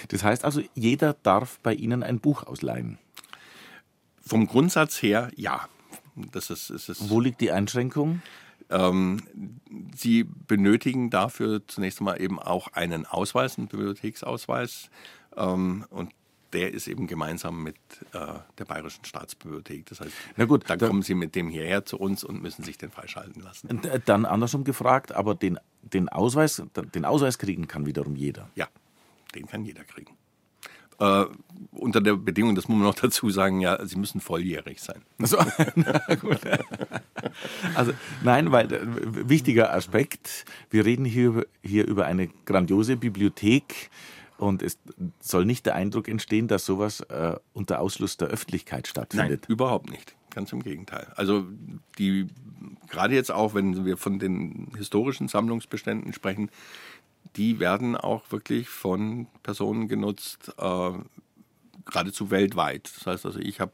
Das heißt also, jeder darf bei Ihnen ein Buch ausleihen? Vom Grundsatz her ja. Das ist, ist, ist Wo liegt die Einschränkung? Ähm, Sie benötigen dafür zunächst einmal eben auch einen Ausweis, einen Bibliotheksausweis. Ähm, und der ist eben gemeinsam mit äh, der Bayerischen Staatsbibliothek. Das heißt, Na gut, dann kommen Sie mit dem hierher zu uns und müssen sich den freischalten lassen. Dann andersrum gefragt, aber den, den, Ausweis, den Ausweis kriegen kann wiederum jeder. Ja, den kann jeder kriegen. Äh, unter der Bedingung, das muss man noch [LAUGHS] dazu sagen, ja, sie müssen volljährig sein. Also, [LAUGHS] also nein, weil äh, wichtiger Aspekt, wir reden hier, hier über eine grandiose Bibliothek und es soll nicht der Eindruck entstehen, dass sowas äh, unter Ausschluss der Öffentlichkeit stattfindet. Nein, überhaupt nicht. Ganz im Gegenteil. Also die gerade jetzt auch, wenn wir von den historischen Sammlungsbeständen sprechen, die werden auch wirklich von Personen genutzt, äh, geradezu weltweit. Das heißt also, ich habe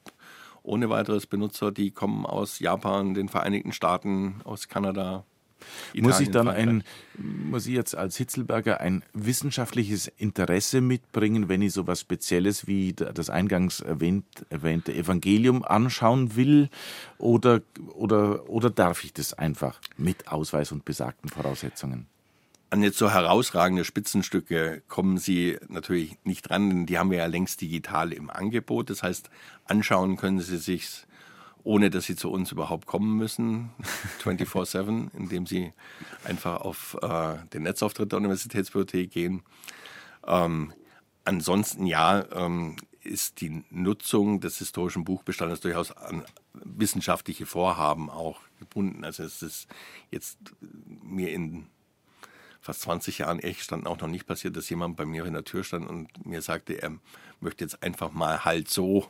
ohne weiteres Benutzer, die kommen aus Japan, den Vereinigten Staaten, aus Kanada. Italien, muss ich dann ein, muss ich jetzt als Hitzelberger ein wissenschaftliches Interesse mitbringen, wenn ich so etwas Spezielles wie das eingangs erwähnt, erwähnte Evangelium anschauen will? Oder, oder, oder darf ich das einfach mit Ausweis und besagten Voraussetzungen? An jetzt so herausragende Spitzenstücke kommen Sie natürlich nicht dran, denn die haben wir ja längst digital im Angebot. Das heißt, anschauen können Sie sich ohne dass Sie zu uns überhaupt kommen müssen, [LAUGHS] 24-7, indem Sie einfach auf äh, den Netzauftritt der Universitätsbibliothek gehen. Ähm, ansonsten ja, ähm, ist die Nutzung des historischen Buchbestandes durchaus an wissenschaftliche Vorhaben auch gebunden. Also es ist jetzt mir in fast 20 Jahren Ehestand auch noch nicht passiert, dass jemand bei mir in der Tür stand und mir sagte, er möchte jetzt einfach mal halt so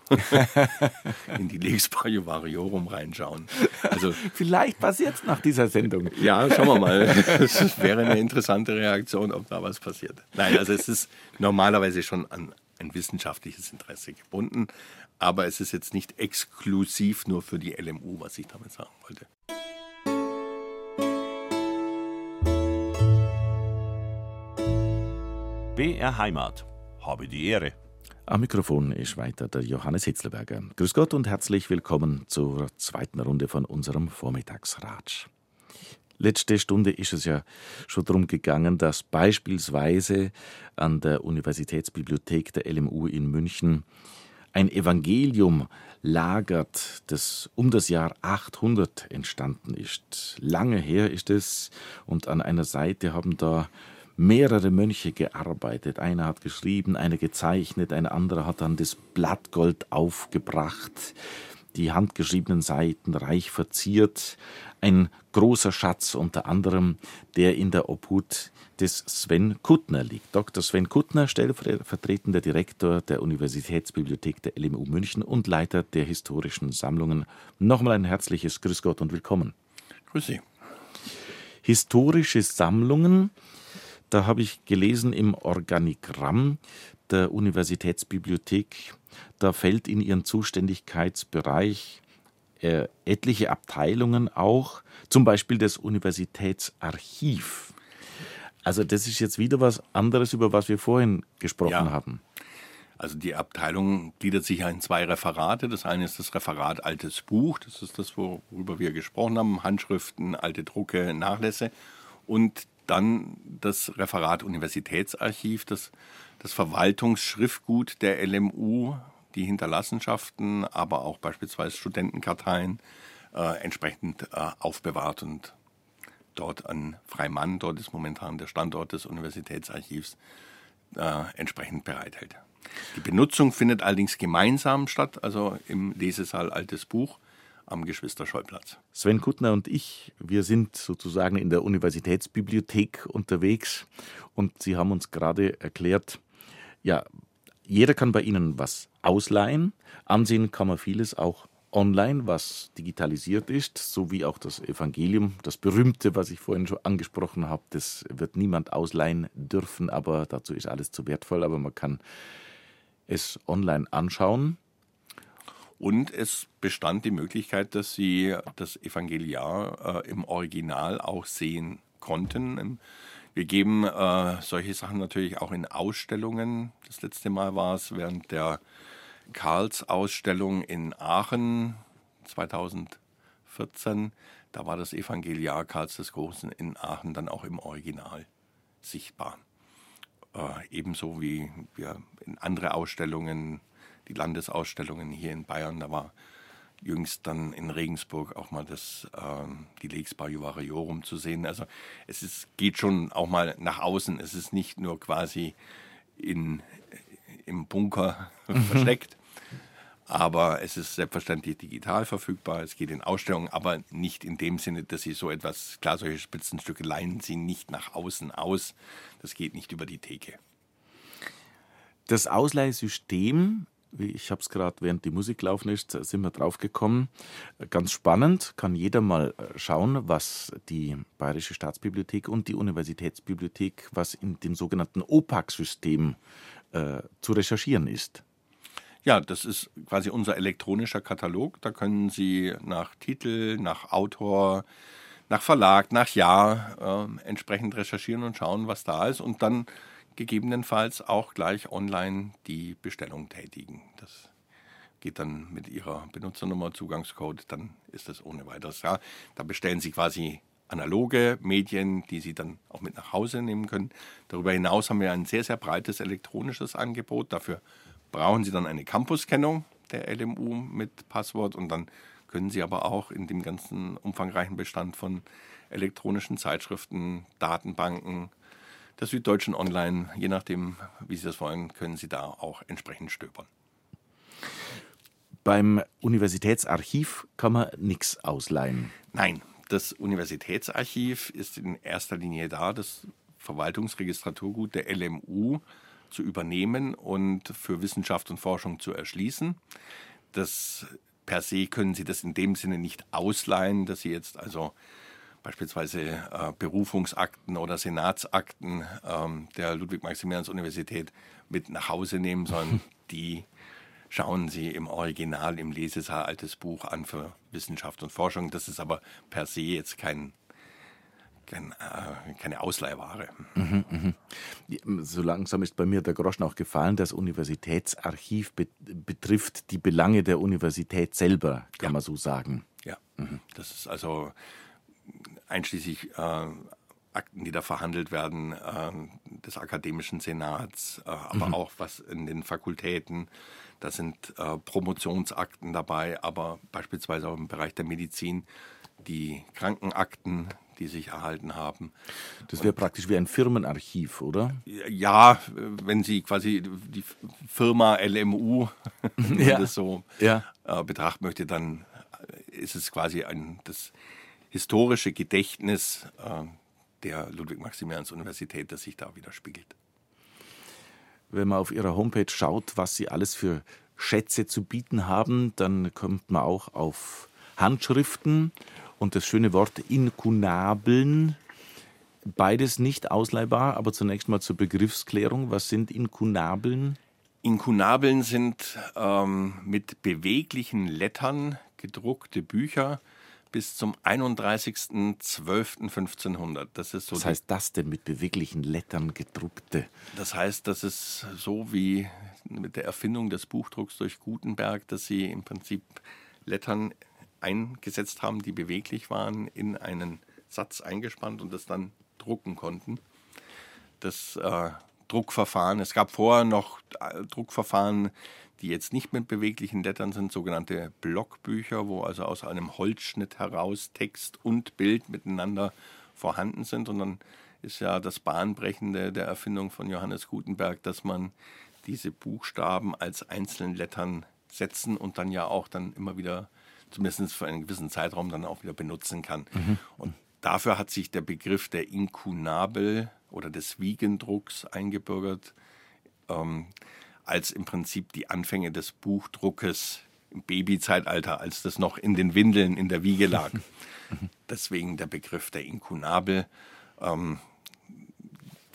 [LAUGHS] in die Lex Variorum reinschauen. Also, [LAUGHS] Vielleicht passiert es nach dieser Sendung. Ja, schauen wir mal. [LAUGHS] Es wäre eine interessante Reaktion, ob da was passiert. Nein, also es ist normalerweise schon an ein wissenschaftliches Interesse gebunden, aber es ist jetzt nicht exklusiv nur für die LMU, was ich damit sagen wollte. BR Heimat. Habe die Ehre. Am Mikrofon ist weiter der Johannes Hitzlberger. Grüß Gott und herzlich willkommen zur zweiten Runde von unserem Vormittagsratsch. Letzte Stunde ist es ja schon darum gegangen, dass beispielsweise an der Universitätsbibliothek der LMU in München ein Evangelium lagert, das um das Jahr 800 entstanden ist. Lange her ist es und an einer Seite haben da mehrere Mönche gearbeitet. Einer hat geschrieben, einer gezeichnet, ein anderer hat dann das Blattgold aufgebracht, die handgeschriebenen Seiten reich verziert. Ein großer Schatz unter anderem, der in der Obhut des Sven Kuttner liegt. Dr. Sven Kuttner, stellvertretender Direktor der Universitätsbibliothek der LMU München und Leiter der historischen Sammlungen. Nochmal ein herzliches Grüß Gott und willkommen. Grüß Sie. Historische Sammlungen da habe ich gelesen im Organigramm der Universitätsbibliothek, da fällt in ihren Zuständigkeitsbereich äh, etliche Abteilungen auch, zum Beispiel das Universitätsarchiv. Also das ist jetzt wieder was anderes, über was wir vorhin gesprochen ja. haben. Also die Abteilung gliedert sich in zwei Referate. Das eine ist das Referat Altes Buch, das ist das, worüber wir gesprochen haben, Handschriften, alte Drucke, Nachlässe. Und dann das Referat Universitätsarchiv, das, das Verwaltungsschriftgut der LMU, die Hinterlassenschaften, aber auch beispielsweise Studentenkarteien äh, entsprechend äh, aufbewahrt und dort an Freimann, dort ist momentan der Standort des Universitätsarchivs, äh, entsprechend bereithält. Die Benutzung findet allerdings gemeinsam statt, also im Lesesaal Altes Buch am Geschwister-Scholl-Platz. Sven Kuttner und ich, wir sind sozusagen in der Universitätsbibliothek unterwegs und Sie haben uns gerade erklärt, ja, jeder kann bei Ihnen was ausleihen. Ansehen kann man vieles auch online, was digitalisiert ist, so wie auch das Evangelium, das berühmte, was ich vorhin schon angesprochen habe. Das wird niemand ausleihen dürfen, aber dazu ist alles zu wertvoll. Aber man kann es online anschauen. Und es bestand die Möglichkeit, dass sie das Evangeliar äh, im Original auch sehen konnten. Wir geben äh, solche Sachen natürlich auch in Ausstellungen. Das letzte Mal war es während der Karls-Ausstellung in Aachen 2014. Da war das Evangeliar Karls des Großen in Aachen dann auch im Original sichtbar. Äh, ebenso wie wir in andere Ausstellungen die Landesausstellungen hier in Bayern. Da war jüngst dann in Regensburg auch mal das, äh, die Lex Juvariorum zu sehen. Also es ist, geht schon auch mal nach außen. Es ist nicht nur quasi in, im Bunker [LAUGHS] mhm. versteckt, aber es ist selbstverständlich digital verfügbar. Es geht in Ausstellungen, aber nicht in dem Sinne, dass Sie so etwas, klar, solche Spitzenstücke leihen Sie nicht nach außen aus. Das geht nicht über die Theke. Das Ausleihsystem ich habe es gerade während die Musik laufen ist, sind wir drauf gekommen. Ganz spannend, kann jeder mal äh, schauen, was die Bayerische Staatsbibliothek und die Universitätsbibliothek, was in dem sogenannten OPAC-System äh, zu recherchieren ist. Ja, das ist quasi unser elektronischer Katalog. Da können Sie nach Titel, nach Autor, nach Verlag, nach Jahr äh, entsprechend recherchieren und schauen, was da ist. Und dann gegebenenfalls auch gleich online die Bestellung tätigen. Das geht dann mit Ihrer Benutzernummer, Zugangscode, dann ist das ohne weiteres. Ja, da bestellen Sie quasi analoge Medien, die Sie dann auch mit nach Hause nehmen können. Darüber hinaus haben wir ein sehr, sehr breites elektronisches Angebot. Dafür brauchen Sie dann eine Campuskennung der LMU mit Passwort und dann können Sie aber auch in dem ganzen umfangreichen Bestand von elektronischen Zeitschriften, Datenbanken, der Süddeutschen Online, je nachdem, wie Sie das wollen, können Sie da auch entsprechend stöbern. Beim Universitätsarchiv kann man nichts ausleihen. Nein, das Universitätsarchiv ist in erster Linie da. Das Verwaltungsregistraturgut der LMU zu übernehmen und für Wissenschaft und Forschung zu erschließen. Das per se können Sie das in dem Sinne nicht ausleihen, dass Sie jetzt also beispielsweise äh, Berufungsakten oder Senatsakten ähm, der Ludwig-Maximilians-Universität mit nach Hause nehmen, sondern [LAUGHS] die schauen Sie im Original im Lesesaal altes Buch an für Wissenschaft und Forschung. Das ist aber per se jetzt kein, kein äh, keine Ausleihware. Mhm, mh. So langsam ist bei mir der Groschen auch gefallen. Das Universitätsarchiv be betrifft die Belange der Universität selber, kann ja. man so sagen. Ja, mhm. das ist also einschließlich äh, Akten, die da verhandelt werden, äh, des akademischen Senats, äh, aber mhm. auch was in den Fakultäten. Da sind äh, Promotionsakten dabei, aber beispielsweise auch im Bereich der Medizin die Krankenakten, die sich erhalten haben. Das wäre praktisch wie ein Firmenarchiv, oder? Ja, wenn Sie quasi die Firma LMU, [LAUGHS] wenn ja. das so ja. äh, betrachten möchte, dann ist es quasi ein das historische Gedächtnis äh, der Ludwig-Maximilians-Universität, das sich da widerspiegelt. Wenn man auf Ihrer Homepage schaut, was Sie alles für Schätze zu bieten haben, dann kommt man auch auf Handschriften und das schöne Wort Inkunabeln. Beides nicht ausleihbar, aber zunächst mal zur Begriffsklärung. Was sind Inkunabeln? Inkunabeln sind ähm, mit beweglichen Lettern gedruckte Bücher, bis zum 31.12.1500. Das ist so. Was heißt das denn mit beweglichen Lettern gedruckte? Das heißt, das ist so wie mit der Erfindung des Buchdrucks durch Gutenberg, dass sie im Prinzip Lettern eingesetzt haben, die beweglich waren, in einen Satz eingespannt und das dann drucken konnten. Das äh, Druckverfahren, es gab vorher noch äh, Druckverfahren, die jetzt nicht mit beweglichen Lettern sind, sogenannte Blockbücher, wo also aus einem Holzschnitt heraus Text und Bild miteinander vorhanden sind. Und dann ist ja das Bahnbrechende der Erfindung von Johannes Gutenberg, dass man diese Buchstaben als einzelnen Lettern setzen und dann ja auch dann immer wieder, zumindest für einen gewissen Zeitraum, dann auch wieder benutzen kann. Mhm. Und dafür hat sich der Begriff der Inkunabel oder des Wiegendrucks eingebürgert. Ähm, als im Prinzip die Anfänge des Buchdruckes im Babyzeitalter, als das noch in den Windeln in der Wiege lag. [LAUGHS] Deswegen der Begriff der Inkunabel, ähm,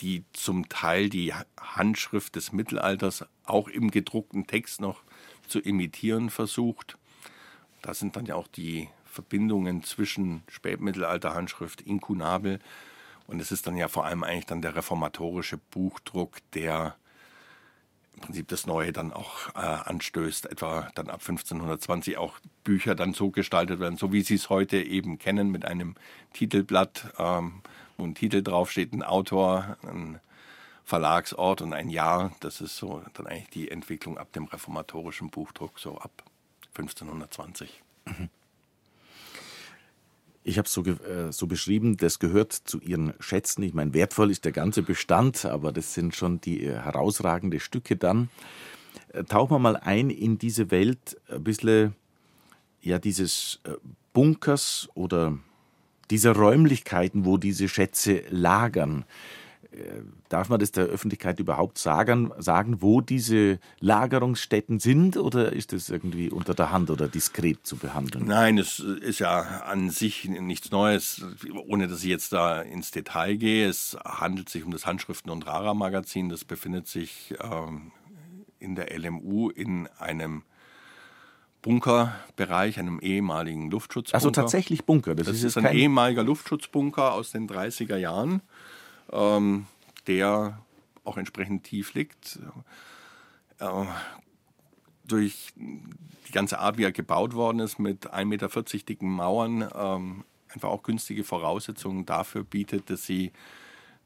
die zum Teil die Handschrift des Mittelalters auch im gedruckten Text noch zu imitieren versucht. Da sind dann ja auch die Verbindungen zwischen Spätmittelalter-Handschrift, Inkunabel und es ist dann ja vor allem eigentlich dann der reformatorische Buchdruck, der im Prinzip das Neue dann auch äh, anstößt, etwa dann ab 1520 auch Bücher dann so gestaltet werden, so wie Sie es heute eben kennen, mit einem Titelblatt, ähm, wo ein Titel draufsteht, ein Autor, ein Verlagsort und ein Jahr. Das ist so dann eigentlich die Entwicklung ab dem reformatorischen Buchdruck, so ab 1520. Mhm. Ich habe es so, äh, so beschrieben, das gehört zu Ihren Schätzen. Ich meine, wertvoll ist der ganze Bestand, aber das sind schon die äh, herausragenden Stücke dann. Äh, tauchen wir mal ein in diese Welt, ein bisschen ja, dieses äh, Bunkers oder dieser Räumlichkeiten, wo diese Schätze lagern. Darf man das der Öffentlichkeit überhaupt sagen, sagen, wo diese Lagerungsstätten sind oder ist das irgendwie unter der Hand oder diskret zu behandeln? Nein, es ist ja an sich nichts Neues, ohne dass ich jetzt da ins Detail gehe. Es handelt sich um das Handschriften- und Rara-Magazin. Das befindet sich ähm, in der LMU in einem Bunkerbereich, einem ehemaligen Luftschutzbunker. Also tatsächlich Bunker. Das, das ist, ist ein ehemaliger Luftschutzbunker aus den 30er Jahren ähm, der auch entsprechend tief liegt. Äh, durch die ganze Art, wie er gebaut worden ist, mit 1,40 Meter dicken Mauern, ähm, einfach auch günstige Voraussetzungen dafür bietet, dass sie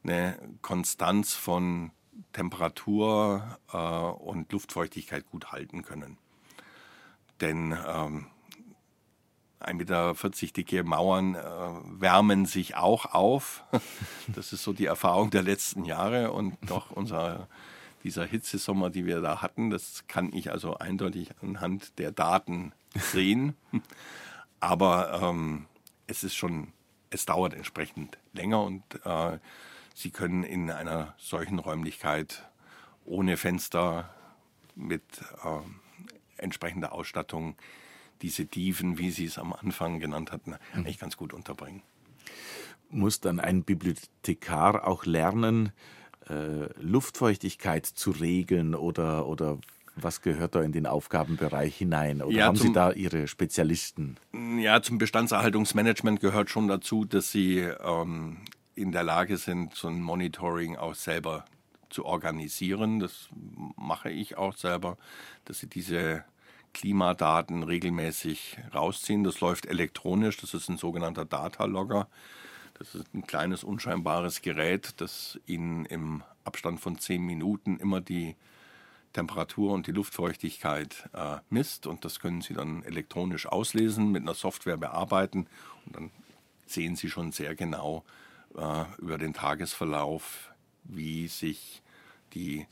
eine Konstanz von Temperatur äh, und Luftfeuchtigkeit gut halten können. Denn ähm, 1,40 Meter dicke Mauern äh, wärmen sich auch auf. [LAUGHS] Das ist so die Erfahrung der letzten Jahre und doch unser, dieser Hitzesommer, die wir da hatten, das kann ich also eindeutig anhand der Daten sehen. [LAUGHS] Aber ähm, es ist schon, es dauert entsprechend länger und äh, Sie können in einer solchen Räumlichkeit ohne Fenster mit äh, entsprechender Ausstattung diese Tiefen, wie Sie es am Anfang genannt hatten, mhm. eigentlich ganz gut unterbringen. Muss dann ein Bibliothekar auch lernen, äh, Luftfeuchtigkeit zu regeln oder, oder was gehört da in den Aufgabenbereich hinein? Oder ja, haben zum, Sie da Ihre Spezialisten? Ja, zum Bestandserhaltungsmanagement gehört schon dazu, dass Sie ähm, in der Lage sind, so ein Monitoring auch selber zu organisieren. Das mache ich auch selber, dass Sie diese Klimadaten regelmäßig rausziehen. Das läuft elektronisch, das ist ein sogenannter Datalogger. Das ist ein kleines, unscheinbares Gerät, das Ihnen im Abstand von zehn Minuten immer die Temperatur und die Luftfeuchtigkeit äh, misst und das können Sie dann elektronisch auslesen, mit einer Software bearbeiten und dann sehen Sie schon sehr genau äh, über den Tagesverlauf, wie sich die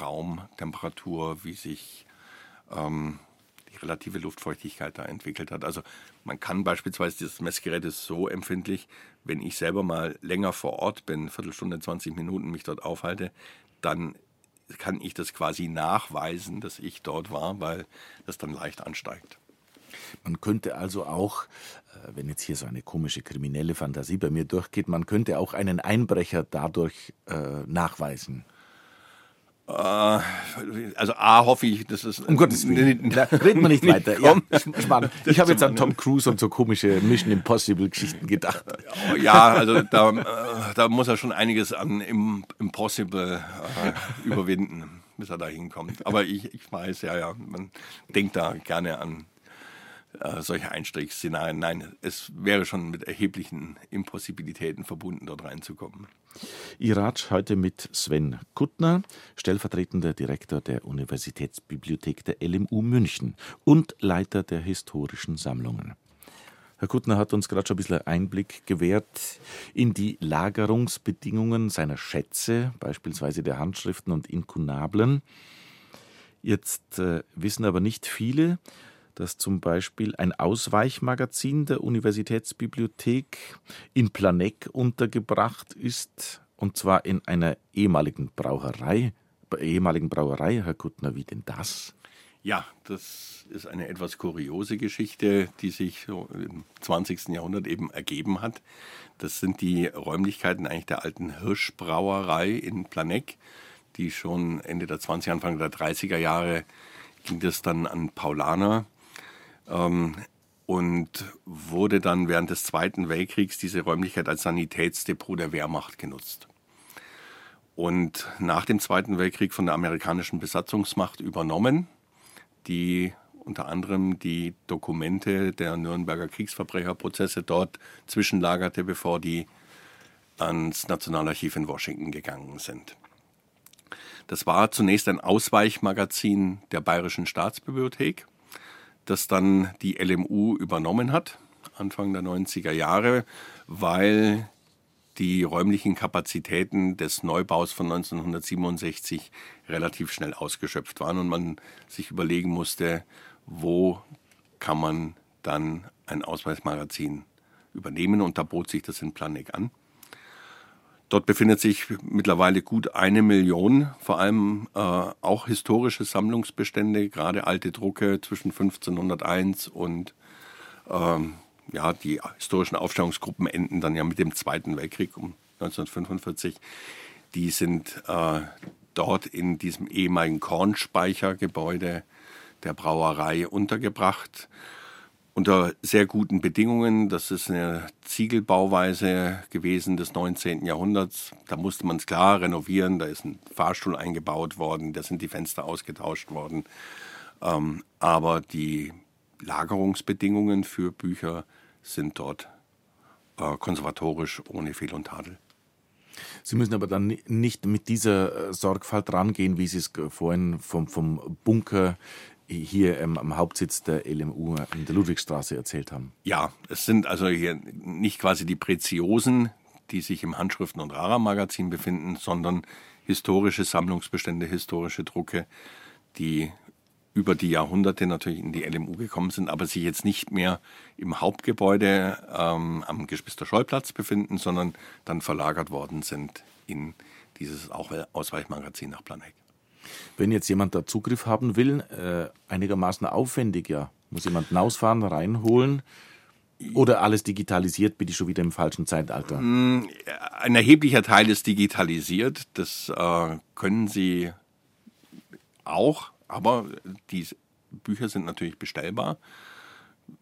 Raumtemperatur, wie sich ähm, relative Luftfeuchtigkeit da entwickelt hat. Also man kann beispielsweise, dieses Messgerät ist so empfindlich, wenn ich selber mal länger vor Ort bin, Viertelstunde, 20 Minuten mich dort aufhalte, dann kann ich das quasi nachweisen, dass ich dort war, weil das dann leicht ansteigt. Man könnte also auch, äh, wenn jetzt hier so eine komische kriminelle Fantasie bei mir durchgeht, man könnte auch einen Einbrecher dadurch äh, nachweisen. Äh, also A hoffe ich, dass es. Um Gottes Willen. Da reden wir nicht weiter. Ja, spannend. Ich habe jetzt an Tom Cruise und so komische Mission Impossible Geschichten gedacht. Ja, also da, äh, da muss er schon einiges an Impossible äh, überwinden, bis er da hinkommt. Aber ich, ich weiß, ja, ja, man denkt da gerne an äh, solche Einstiegsszenarien. Nein, es wäre schon mit erheblichen Impossibilitäten verbunden, dort reinzukommen. Iratsch heute mit Sven Kuttner, stellvertretender Direktor der Universitätsbibliothek der LMU München und Leiter der historischen Sammlungen. Herr Kuttner hat uns gerade schon ein bisschen Einblick gewährt in die Lagerungsbedingungen seiner Schätze, beispielsweise der Handschriften und Inkunablen. Jetzt äh, wissen aber nicht viele, dass zum Beispiel ein Ausweichmagazin der Universitätsbibliothek in Planegg untergebracht ist, und zwar in einer ehemaligen Brauerei. Ehemaligen Brauerei, Herr Kuttner, wie denn das? Ja, das ist eine etwas kuriose Geschichte, die sich im 20. Jahrhundert eben ergeben hat. Das sind die Räumlichkeiten eigentlich der alten Hirschbrauerei in Planegg, die schon Ende der 20er, Anfang der 30er Jahre ging das dann an Paulaner ähm, und wurde dann während des Zweiten Weltkriegs diese Räumlichkeit als Sanitätsdepot der Wehrmacht genutzt. Und nach dem Zweiten Weltkrieg von der amerikanischen Besatzungsmacht übernommen, die unter anderem die Dokumente der Nürnberger Kriegsverbrecherprozesse dort zwischenlagerte, bevor die ans Nationalarchiv in Washington gegangen sind. Das war zunächst ein Ausweichmagazin der Bayerischen Staatsbibliothek das dann die LMU übernommen hat, Anfang der 90er Jahre, weil die räumlichen Kapazitäten des Neubaus von 1967 relativ schnell ausgeschöpft waren und man sich überlegen musste, wo kann man dann ein Ausweismagazin übernehmen und da bot sich das in Planegg an. Dort befindet sich mittlerweile gut eine Million, vor allem äh, auch historische Sammlungsbestände, gerade alte Drucke zwischen 1501 und ähm, ja, die historischen Aufstellungsgruppen enden dann ja mit dem Zweiten Weltkrieg um 1945. Die sind äh, dort in diesem ehemaligen Kornspeichergebäude der Brauerei untergebracht unter sehr guten Bedingungen. Das ist eine Ziegelbauweise gewesen des 19. Jahrhunderts. Da musste man es klar renovieren. Da ist ein Fahrstuhl eingebaut worden, da sind die Fenster ausgetauscht worden. Ähm, aber die Lagerungsbedingungen für Bücher sind dort äh, konservatorisch ohne Fehl und Tadel. Sie müssen aber dann nicht mit dieser äh, Sorgfalt rangehen, wie Sie es vorhin vom, vom Bunker hier ähm, am Hauptsitz der LMU in der Ludwigstraße erzählt haben. Ja, es sind also hier nicht quasi die Preziosen, die sich im Handschriften- und Rara-Magazin befinden, sondern historische Sammlungsbestände, historische Drucke, die über die Jahrhunderte natürlich in die LMU gekommen sind, aber sich jetzt nicht mehr im Hauptgebäude ähm, am Geschwister-Scholl-Platz befinden, sondern dann verlagert worden sind in dieses Ausweichmagazin nach Planegg. Wenn jetzt jemand da Zugriff haben will, äh, einigermaßen aufwendig, ja, muss jemand hinausfahren, reinholen. Oder alles digitalisiert, bin ich schon wieder im falschen Zeitalter? Mm, ein erheblicher Teil ist digitalisiert. Das äh, können Sie auch, aber die Bücher sind natürlich bestellbar.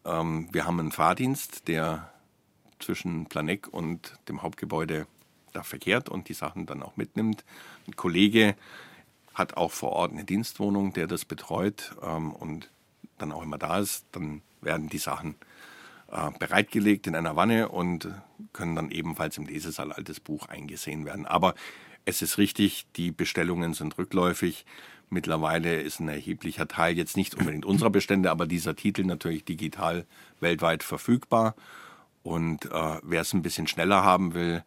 Ähm, wir haben einen Fahrdienst, der zwischen Planeck und dem Hauptgebäude da verkehrt und die Sachen dann auch mitnimmt. Ein Kollege hat auch vor Ort eine Dienstwohnung, der das betreut ähm, und dann auch immer da ist. Dann werden die Sachen äh, bereitgelegt in einer Wanne und können dann ebenfalls im Lesesaal altes Buch eingesehen werden. Aber es ist richtig, die Bestellungen sind rückläufig. Mittlerweile ist ein erheblicher Teil jetzt nicht unbedingt unserer Bestände, aber dieser Titel natürlich digital weltweit verfügbar. Und äh, wer es ein bisschen schneller haben will,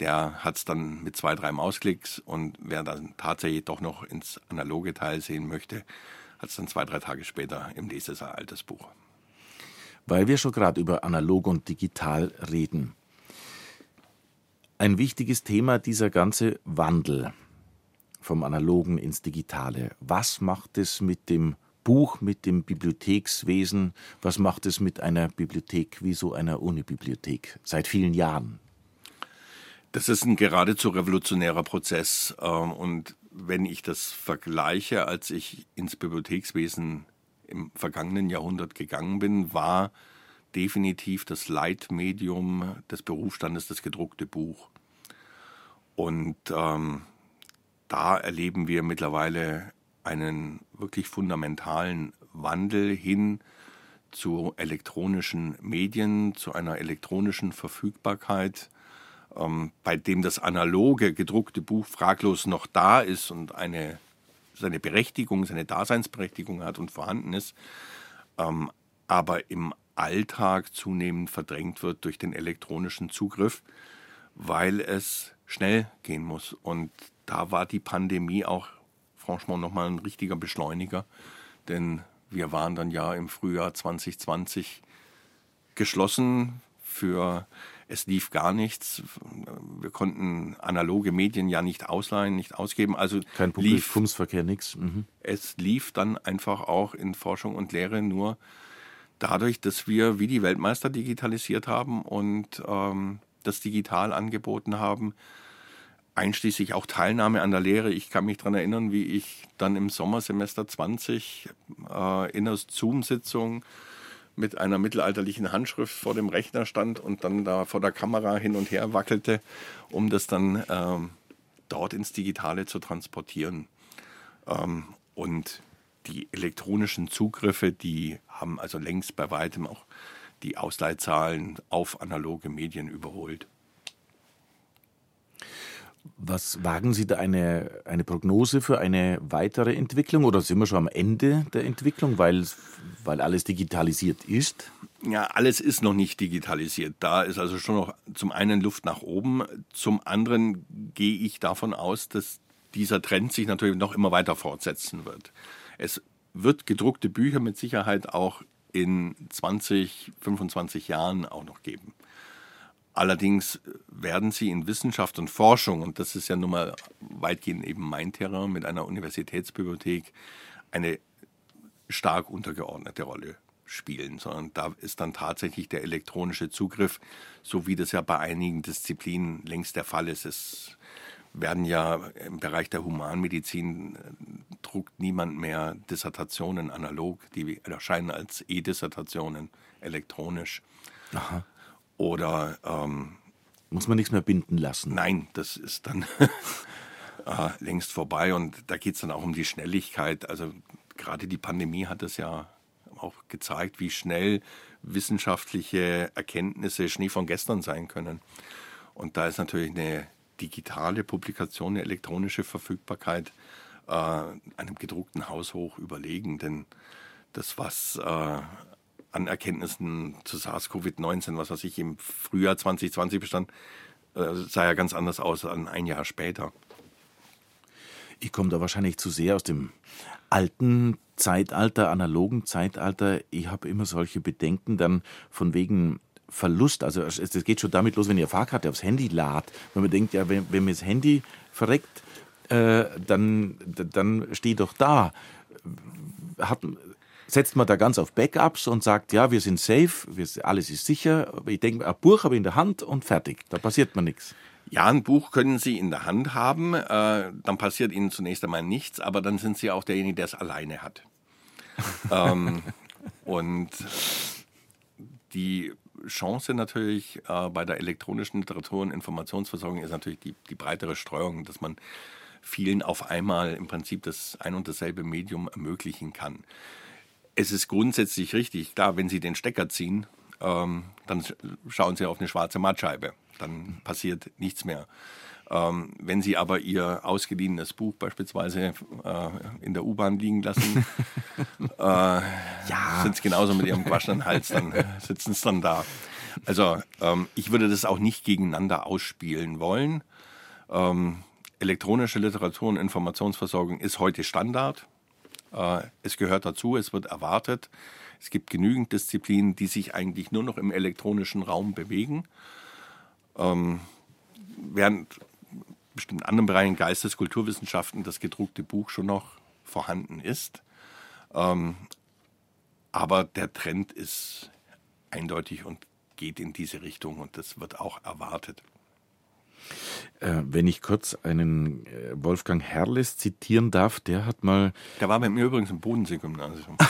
der hat es dann mit zwei, drei Mausklicks und wer dann tatsächlich doch noch ins analoge Teil sehen möchte, hat es dann zwei, drei Tage später im Lesesaal altes Buch. Weil wir schon gerade über analog und digital reden. Ein wichtiges Thema dieser ganze Wandel vom analogen ins digitale. Was macht es mit dem Buch, mit dem Bibliothekswesen? Was macht es mit einer Bibliothek wie so einer Unibibliothek seit vielen Jahren? Das ist ein geradezu revolutionärer Prozess. Ähm, und wenn ich das vergleiche, als ich ins Bibliothekswesen im vergangenen Jahrhundert gegangen bin, war definitiv das Leitmedium des Berufsstandes das gedruckte Buch. Und ähm, da erleben wir mittlerweile einen wirklich fundamentalen Wandel hin zu elektronischen Medien, zu einer elektronischen Verfügbarkeit ähm, bei dem das analoge gedruckte Buch fraglos noch da ist und eine, seine Berechtigung, seine Daseinsberechtigung hat und vorhanden ist, ähm, aber im Alltag zunehmend verdrängt wird durch den elektronischen Zugriff, weil es schnell gehen muss. Und da war die Pandemie auch franchement nochmal ein richtiger Beschleuniger, denn wir waren dann ja im Frühjahr 2020 geschlossen für es lief gar nichts. Wir konnten analoge Medien ja nicht ausleihen, nicht ausgeben. Also kein Publikumsverkehr, nichts. Mhm. Es lief dann einfach auch in Forschung und Lehre nur dadurch, dass wir wie die Weltmeister digitalisiert haben und ähm, das digital angeboten haben, einschließlich auch Teilnahme an der Lehre. Ich kann mich daran erinnern, wie ich dann im Sommersemester 20 äh, in der Zoom-Sitzung mit einer mittelalterlichen Handschrift vor dem Rechner stand und dann da vor der Kamera hin und her wackelte, um das dann ähm, dort ins Digitale zu transportieren. Ähm, und die elektronischen Zugriffe, die haben also längst bei weitem auch die Ausleihzahlen auf analoge Medien überholt. Was wagen Sie da eine, eine Prognose für eine weitere Entwicklung oder sind wir schon am Ende der Entwicklung, weil, weil alles digitalisiert ist? Ja, alles ist noch nicht digitalisiert. Da ist also schon noch zum einen Luft nach oben, zum anderen gehe ich davon aus, dass dieser Trend sich natürlich noch immer weiter fortsetzen wird. Es wird gedruckte Bücher mit Sicherheit auch in 20, 25 Jahren auch noch geben. Allerdings werden sie in Wissenschaft und Forschung, und das ist ja nun mal weitgehend eben mein Terrain mit einer Universitätsbibliothek, eine stark untergeordnete Rolle spielen, sondern da ist dann tatsächlich der elektronische Zugriff, so wie das ja bei einigen Disziplinen längst der Fall ist. Es werden ja im Bereich der Humanmedizin äh, druckt niemand mehr Dissertationen analog, die erscheinen als E-Dissertationen elektronisch. Aha. Oder ähm, muss man nichts mehr binden lassen? Nein, das ist dann [LAUGHS] äh, längst vorbei und da geht es dann auch um die Schnelligkeit. Also gerade die Pandemie hat es ja auch gezeigt, wie schnell wissenschaftliche Erkenntnisse Schnee von gestern sein können. Und da ist natürlich eine digitale Publikation, eine elektronische Verfügbarkeit äh, einem gedruckten Haus hoch überlegen. Denn das, was äh, an Erkenntnissen zu SARS-CoV-19, was weiß ich, im Frühjahr 2020 bestand, äh, sah ja ganz anders aus als ein Jahr später. Ich komme da wahrscheinlich zu sehr aus dem alten Zeitalter, analogen Zeitalter. Ich habe immer solche Bedenken dann von wegen Verlust. Also es geht schon damit los, wenn ihr Fahrkarte aufs Handy ladet. Wenn man denkt, ja, wenn, wenn mir das Handy verreckt, äh, dann, dann steht doch da. Hat, setzt man da ganz auf Backups und sagt, ja, wir sind safe, wir, alles ist sicher. Ich denke, ein Buch habe ich in der Hand und fertig. Da passiert mir nichts. Ja, ein Buch können Sie in der Hand haben, äh, dann passiert Ihnen zunächst einmal nichts, aber dann sind Sie auch derjenige, der es alleine hat. [LAUGHS] ähm, und die Chance natürlich äh, bei der elektronischen Literatur- und Informationsversorgung ist natürlich die, die breitere Streuung, dass man vielen auf einmal im Prinzip das ein und dasselbe Medium ermöglichen kann. Es ist grundsätzlich richtig, klar, wenn Sie den Stecker ziehen, ähm, dann schauen Sie auf eine schwarze Mattscheibe, dann passiert nichts mehr. Ähm, wenn Sie aber Ihr ausgeliehenes Buch beispielsweise äh, in der U-Bahn liegen lassen, [LAUGHS] äh, ja. sind es genauso mit Ihrem gewaschenen Hals, dann sitzen es dann da. Also ähm, ich würde das auch nicht gegeneinander ausspielen wollen. Ähm, elektronische Literatur und Informationsversorgung ist heute Standard. Äh, es gehört dazu, es wird erwartet. Es gibt genügend Disziplinen, die sich eigentlich nur noch im elektronischen Raum bewegen. Ähm, während bestimmten anderen Bereichen, Geistes-, Kulturwissenschaften, das gedruckte Buch schon noch vorhanden ist. Ähm, aber der Trend ist eindeutig und geht in diese Richtung und das wird auch erwartet. Äh, wenn ich kurz einen äh, Wolfgang Herrles zitieren darf, der hat mal. Der war bei mir übrigens im Bodensee-Gymnasium. [LAUGHS]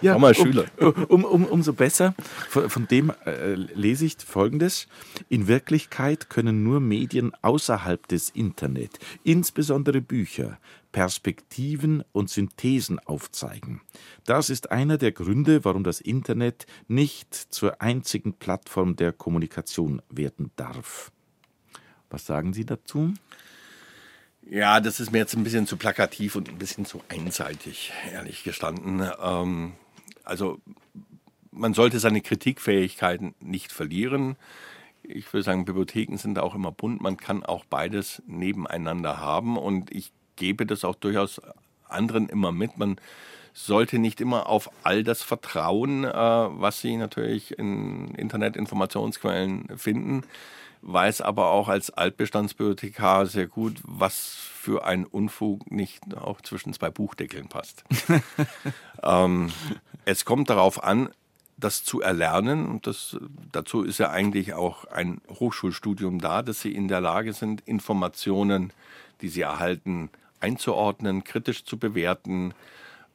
Ja, war mal Schüler. Um, um, um, umso besser. Von, von dem äh, lese ich Folgendes. In Wirklichkeit können nur Medien außerhalb des Internet, insbesondere Bücher, Perspektiven und Synthesen aufzeigen. Das ist einer der Gründe, warum das Internet nicht zur einzigen Plattform der Kommunikation werden darf. Was sagen Sie dazu? Ja, das ist mir jetzt ein bisschen zu plakativ und ein bisschen zu einseitig, ehrlich gestanden. Ähm, also man sollte seine Kritikfähigkeiten nicht verlieren. Ich würde sagen, Bibliotheken sind auch immer bunt. Man kann auch beides nebeneinander haben und ich gebe das auch durchaus anderen immer mit. Man sollte nicht immer auf all das vertrauen, äh, was sie natürlich in Internetinformationsquellen finden weiß aber auch als Altbestandsbibliothekar sehr gut, was für ein Unfug nicht auch zwischen zwei Buchdeckeln passt. [LAUGHS] ähm, es kommt darauf an, das zu erlernen. Und das, dazu ist ja eigentlich auch ein Hochschulstudium da, dass sie in der Lage sind, Informationen, die sie erhalten, einzuordnen, kritisch zu bewerten,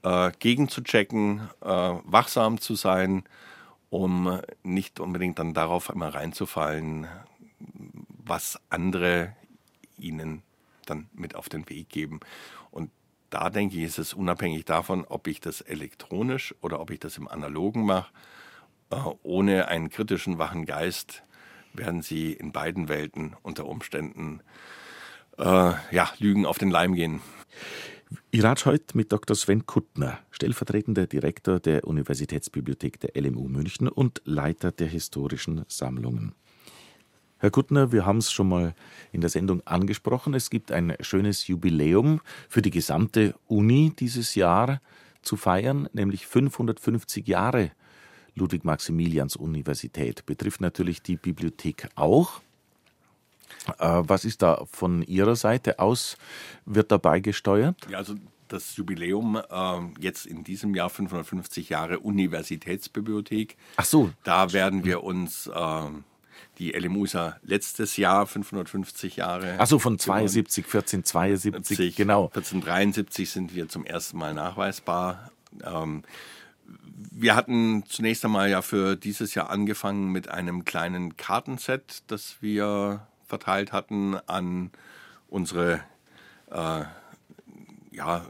äh, gegenzuchecken, äh, wachsam zu sein, um nicht unbedingt dann darauf immer reinzufallen, was andere ihnen dann mit auf den Weg geben. Und da denke ich, ist es unabhängig davon, ob ich das elektronisch oder ob ich das im analogen mache. Äh, ohne einen kritischen, wachen Geist werden sie in beiden Welten unter Umständen äh, ja, Lügen auf den Leim gehen. Ich rate heute mit Dr. Sven Kuttner, stellvertretender Direktor der Universitätsbibliothek der LMU München und Leiter der historischen Sammlungen. Herr Kuttner, wir haben es schon mal in der Sendung angesprochen. Es gibt ein schönes Jubiläum für die gesamte Uni dieses Jahr zu feiern, nämlich 550 Jahre Ludwig-Maximilians-Universität. Betrifft natürlich die Bibliothek auch. Äh, was ist da von Ihrer Seite aus, wird dabei gesteuert? Ja, also das Jubiläum äh, jetzt in diesem Jahr 550 Jahre Universitätsbibliothek. Ach so. Da werden wir uns äh, die LMU ist ja letztes Jahr 550 Jahre. Achso, von 72, 1472, genau. 1473 sind wir zum ersten Mal nachweisbar. Ähm, wir hatten zunächst einmal ja für dieses Jahr angefangen mit einem kleinen Kartenset, das wir verteilt hatten an unsere äh, ja,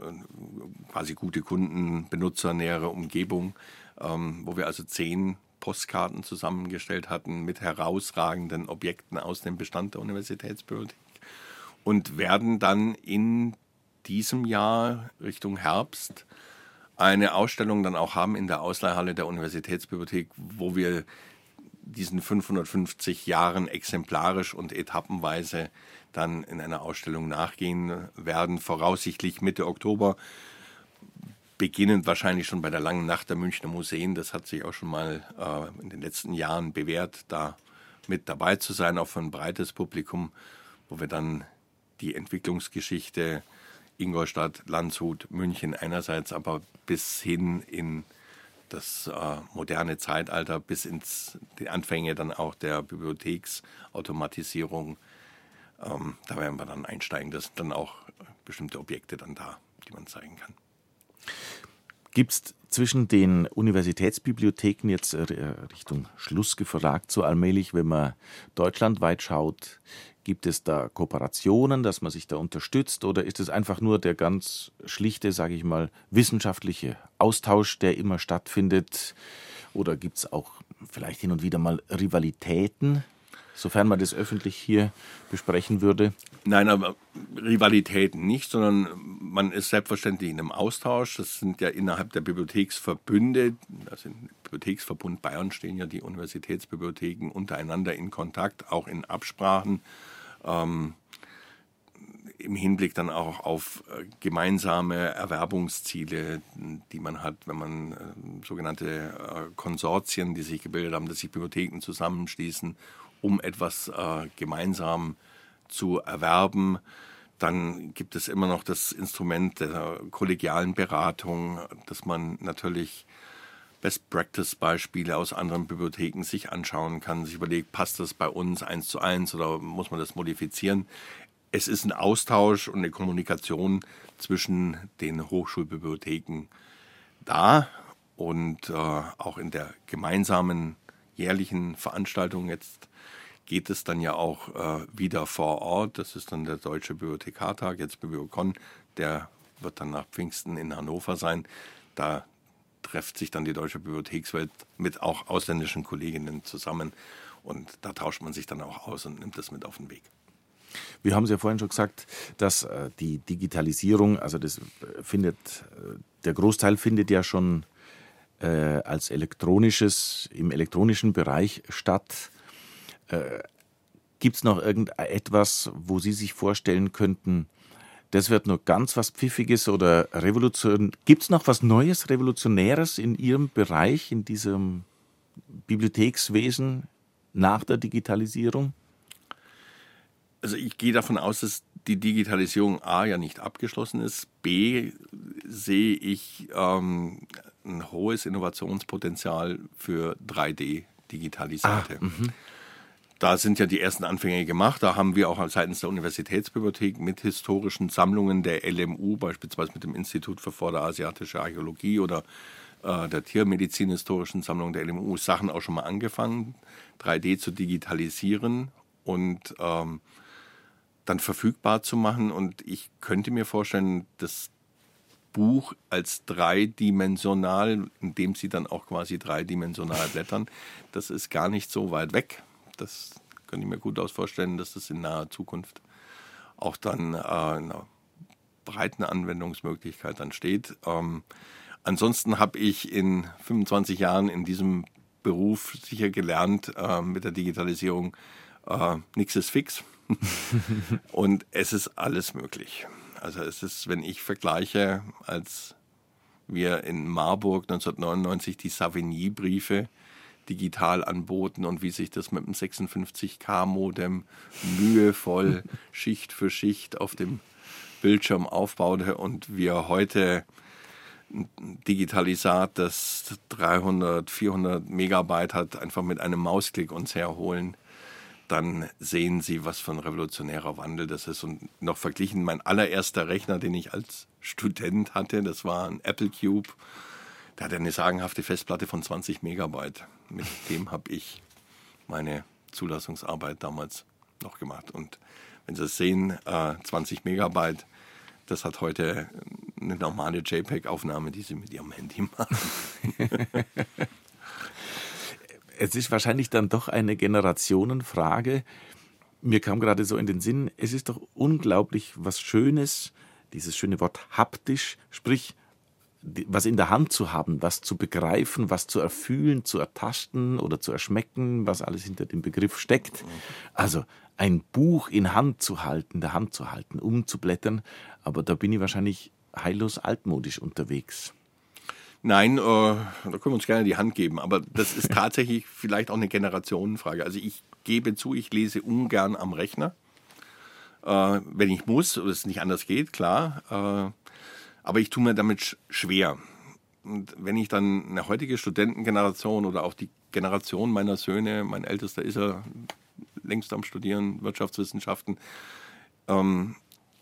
quasi gute Kunden, Benutzer, nähere Umgebung, ähm, wo wir also zehn Postkarten zusammengestellt hatten mit herausragenden Objekten aus dem Bestand der Universitätsbibliothek und werden dann in diesem Jahr Richtung Herbst eine Ausstellung dann auch haben in der Ausleihhalle der Universitätsbibliothek, wo wir diesen 550 Jahren exemplarisch und etappenweise dann in einer Ausstellung nachgehen werden, voraussichtlich Mitte Oktober beginnend wahrscheinlich schon bei der langen Nacht der Münchner Museen. Das hat sich auch schon mal äh, in den letzten Jahren bewährt, da mit dabei zu sein, auch für ein breites Publikum, wo wir dann die Entwicklungsgeschichte Ingolstadt, Landshut, München einerseits, aber bis hin in das äh, moderne Zeitalter, bis ins die Anfänge dann auch der Bibliotheksautomatisierung. Ähm, da werden wir dann einsteigen. Das sind dann auch bestimmte Objekte dann da, die man zeigen kann. Gibt es zwischen den Universitätsbibliotheken jetzt äh, Richtung Schluss gefragt, so allmählich, wenn man deutschlandweit schaut, gibt es da Kooperationen, dass man sich da unterstützt oder ist es einfach nur der ganz schlichte, sage ich mal, wissenschaftliche Austausch, der immer stattfindet? Oder gibt es auch vielleicht hin und wieder mal Rivalitäten? Sofern man das öffentlich hier besprechen würde? Nein, aber Rivalitäten nicht, sondern man ist selbstverständlich in einem Austausch. Das sind ja innerhalb der Bibliotheksverbünde, also im Bibliotheksverbund Bayern stehen ja die Universitätsbibliotheken untereinander in Kontakt, auch in Absprachen. Ähm, im Hinblick dann auch auf äh, gemeinsame Erwerbungsziele, die man hat, wenn man äh, sogenannte äh, Konsortien, die sich gebildet haben, dass sich Bibliotheken zusammenschließen um etwas äh, gemeinsam zu erwerben. Dann gibt es immer noch das Instrument der kollegialen Beratung, dass man natürlich Best-Practice-Beispiele aus anderen Bibliotheken sich anschauen kann, sich überlegt, passt das bei uns eins zu eins oder muss man das modifizieren. Es ist ein Austausch und eine Kommunikation zwischen den Hochschulbibliotheken da und äh, auch in der gemeinsamen jährlichen Veranstaltung jetzt geht es dann ja auch äh, wieder vor Ort. Das ist dann der Deutsche Bibliothekartag, jetzt Bibliokon. Der wird dann nach Pfingsten in Hannover sein. Da trifft sich dann die deutsche Bibliothekswelt mit auch ausländischen Kolleginnen zusammen. Und da tauscht man sich dann auch aus und nimmt das mit auf den Weg. Wir haben es ja vorhin schon gesagt, dass äh, die Digitalisierung, also das äh, findet, äh, der Großteil findet ja schon als elektronisches, im elektronischen Bereich statt. Äh, Gibt es noch irgendetwas, wo Sie sich vorstellen könnten, das wird nur ganz was Pfiffiges oder Revolution? Gibt es noch was Neues, Revolutionäres in Ihrem Bereich, in diesem Bibliothekswesen nach der Digitalisierung? Also ich gehe davon aus, dass die Digitalisierung A ja nicht abgeschlossen ist. B sehe ich ähm, ein hohes Innovationspotenzial für 3D-Digitalisierte. Ah, mhm. Da sind ja die ersten Anfänge gemacht. Da haben wir auch seitens der Universitätsbibliothek mit historischen Sammlungen der LMU, beispielsweise mit dem Institut für Vorderasiatische Archäologie oder äh, der Tiermedizin-historischen Sammlung der LMU, Sachen auch schon mal angefangen, 3D zu digitalisieren und ähm, dann verfügbar zu machen. Und ich könnte mir vorstellen, das Buch als dreidimensional, indem sie dann auch quasi dreidimensional blättern, das ist gar nicht so weit weg das kann ich mir gut aus vorstellen, dass das in naher Zukunft auch dann äh, einer breiten Anwendungsmöglichkeit dann steht. Ähm, ansonsten habe ich in 25 Jahren in diesem Beruf sicher gelernt äh, mit der Digitalisierung, äh, nichts ist fix [LAUGHS] und es ist alles möglich. Also es ist, wenn ich vergleiche, als wir in Marburg 1999 die Savigny-Briefe digital anboten und wie sich das mit dem 56K-Modem mühevoll [LAUGHS] Schicht für Schicht auf dem Bildschirm aufbaute und wir heute ein Digitalisat, das 300, 400 Megabyte hat, einfach mit einem Mausklick uns herholen, dann sehen Sie, was für ein revolutionärer Wandel das ist. Und noch verglichen, mein allererster Rechner, den ich als Student hatte, das war ein Apple Cube der hat eine sagenhafte Festplatte von 20 Megabyte. Mit [LAUGHS] dem habe ich meine Zulassungsarbeit damals noch gemacht. Und wenn Sie es sehen, äh, 20 Megabyte, das hat heute eine normale JPEG-Aufnahme, die Sie mit Ihrem Handy machen. [LAUGHS] es ist wahrscheinlich dann doch eine Generationenfrage. Mir kam gerade so in den Sinn, es ist doch unglaublich was Schönes, dieses schöne Wort haptisch, sprich was in der Hand zu haben, was zu begreifen, was zu erfühlen, zu ertasten oder zu erschmecken, was alles hinter dem Begriff steckt. Also ein Buch in Hand zu halten, der Hand zu halten, umzublättern, aber da bin ich wahrscheinlich heillos altmodisch unterwegs. Nein, äh, da können wir uns gerne die Hand geben, aber das ist tatsächlich [LAUGHS] vielleicht auch eine Generationenfrage. Also ich gebe zu, ich lese ungern am Rechner, äh, wenn ich muss, oder es nicht anders geht, klar. Äh, aber ich tue mir damit schwer. Und wenn ich dann eine heutige Studentengeneration oder auch die Generation meiner Söhne, mein ältester ist er längst am Studieren, Wirtschaftswissenschaften, ähm,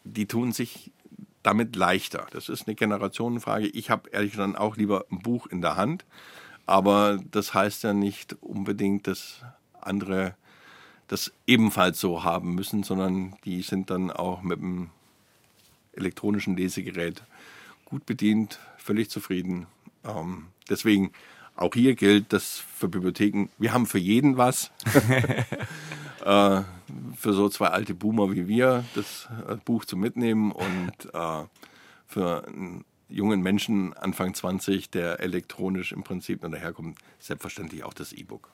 die tun sich damit leichter. Das ist eine Generationenfrage. Ich habe ehrlich gesagt auch lieber ein Buch in der Hand, aber das heißt ja nicht unbedingt, dass andere das ebenfalls so haben müssen, sondern die sind dann auch mit dem elektronischen Lesegerät gut bedient, völlig zufrieden. Ähm, deswegen auch hier gilt das für Bibliotheken, wir haben für jeden was. [LAUGHS] äh, für so zwei alte Boomer wie wir, das äh, Buch zu mitnehmen und äh, für einen jungen Menschen Anfang 20, der elektronisch im Prinzip nur daherkommt, selbstverständlich auch das E-Book.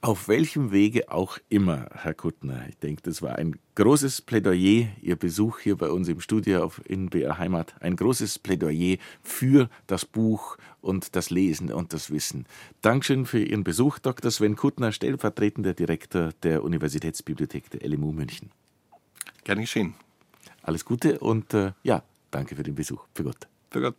Auf welchem Wege auch immer, Herr Kuttner. Ich denke, das war ein großes Plädoyer, Ihr Besuch hier bei uns im Studio in BR Heimat. Ein großes Plädoyer für das Buch und das Lesen und das Wissen. Dankeschön für Ihren Besuch, Dr. Sven Kuttner, stellvertretender Direktor der Universitätsbibliothek der LMU München. Gerne geschehen. Alles Gute und äh, ja, danke für den Besuch. Für Gott. Für Gott.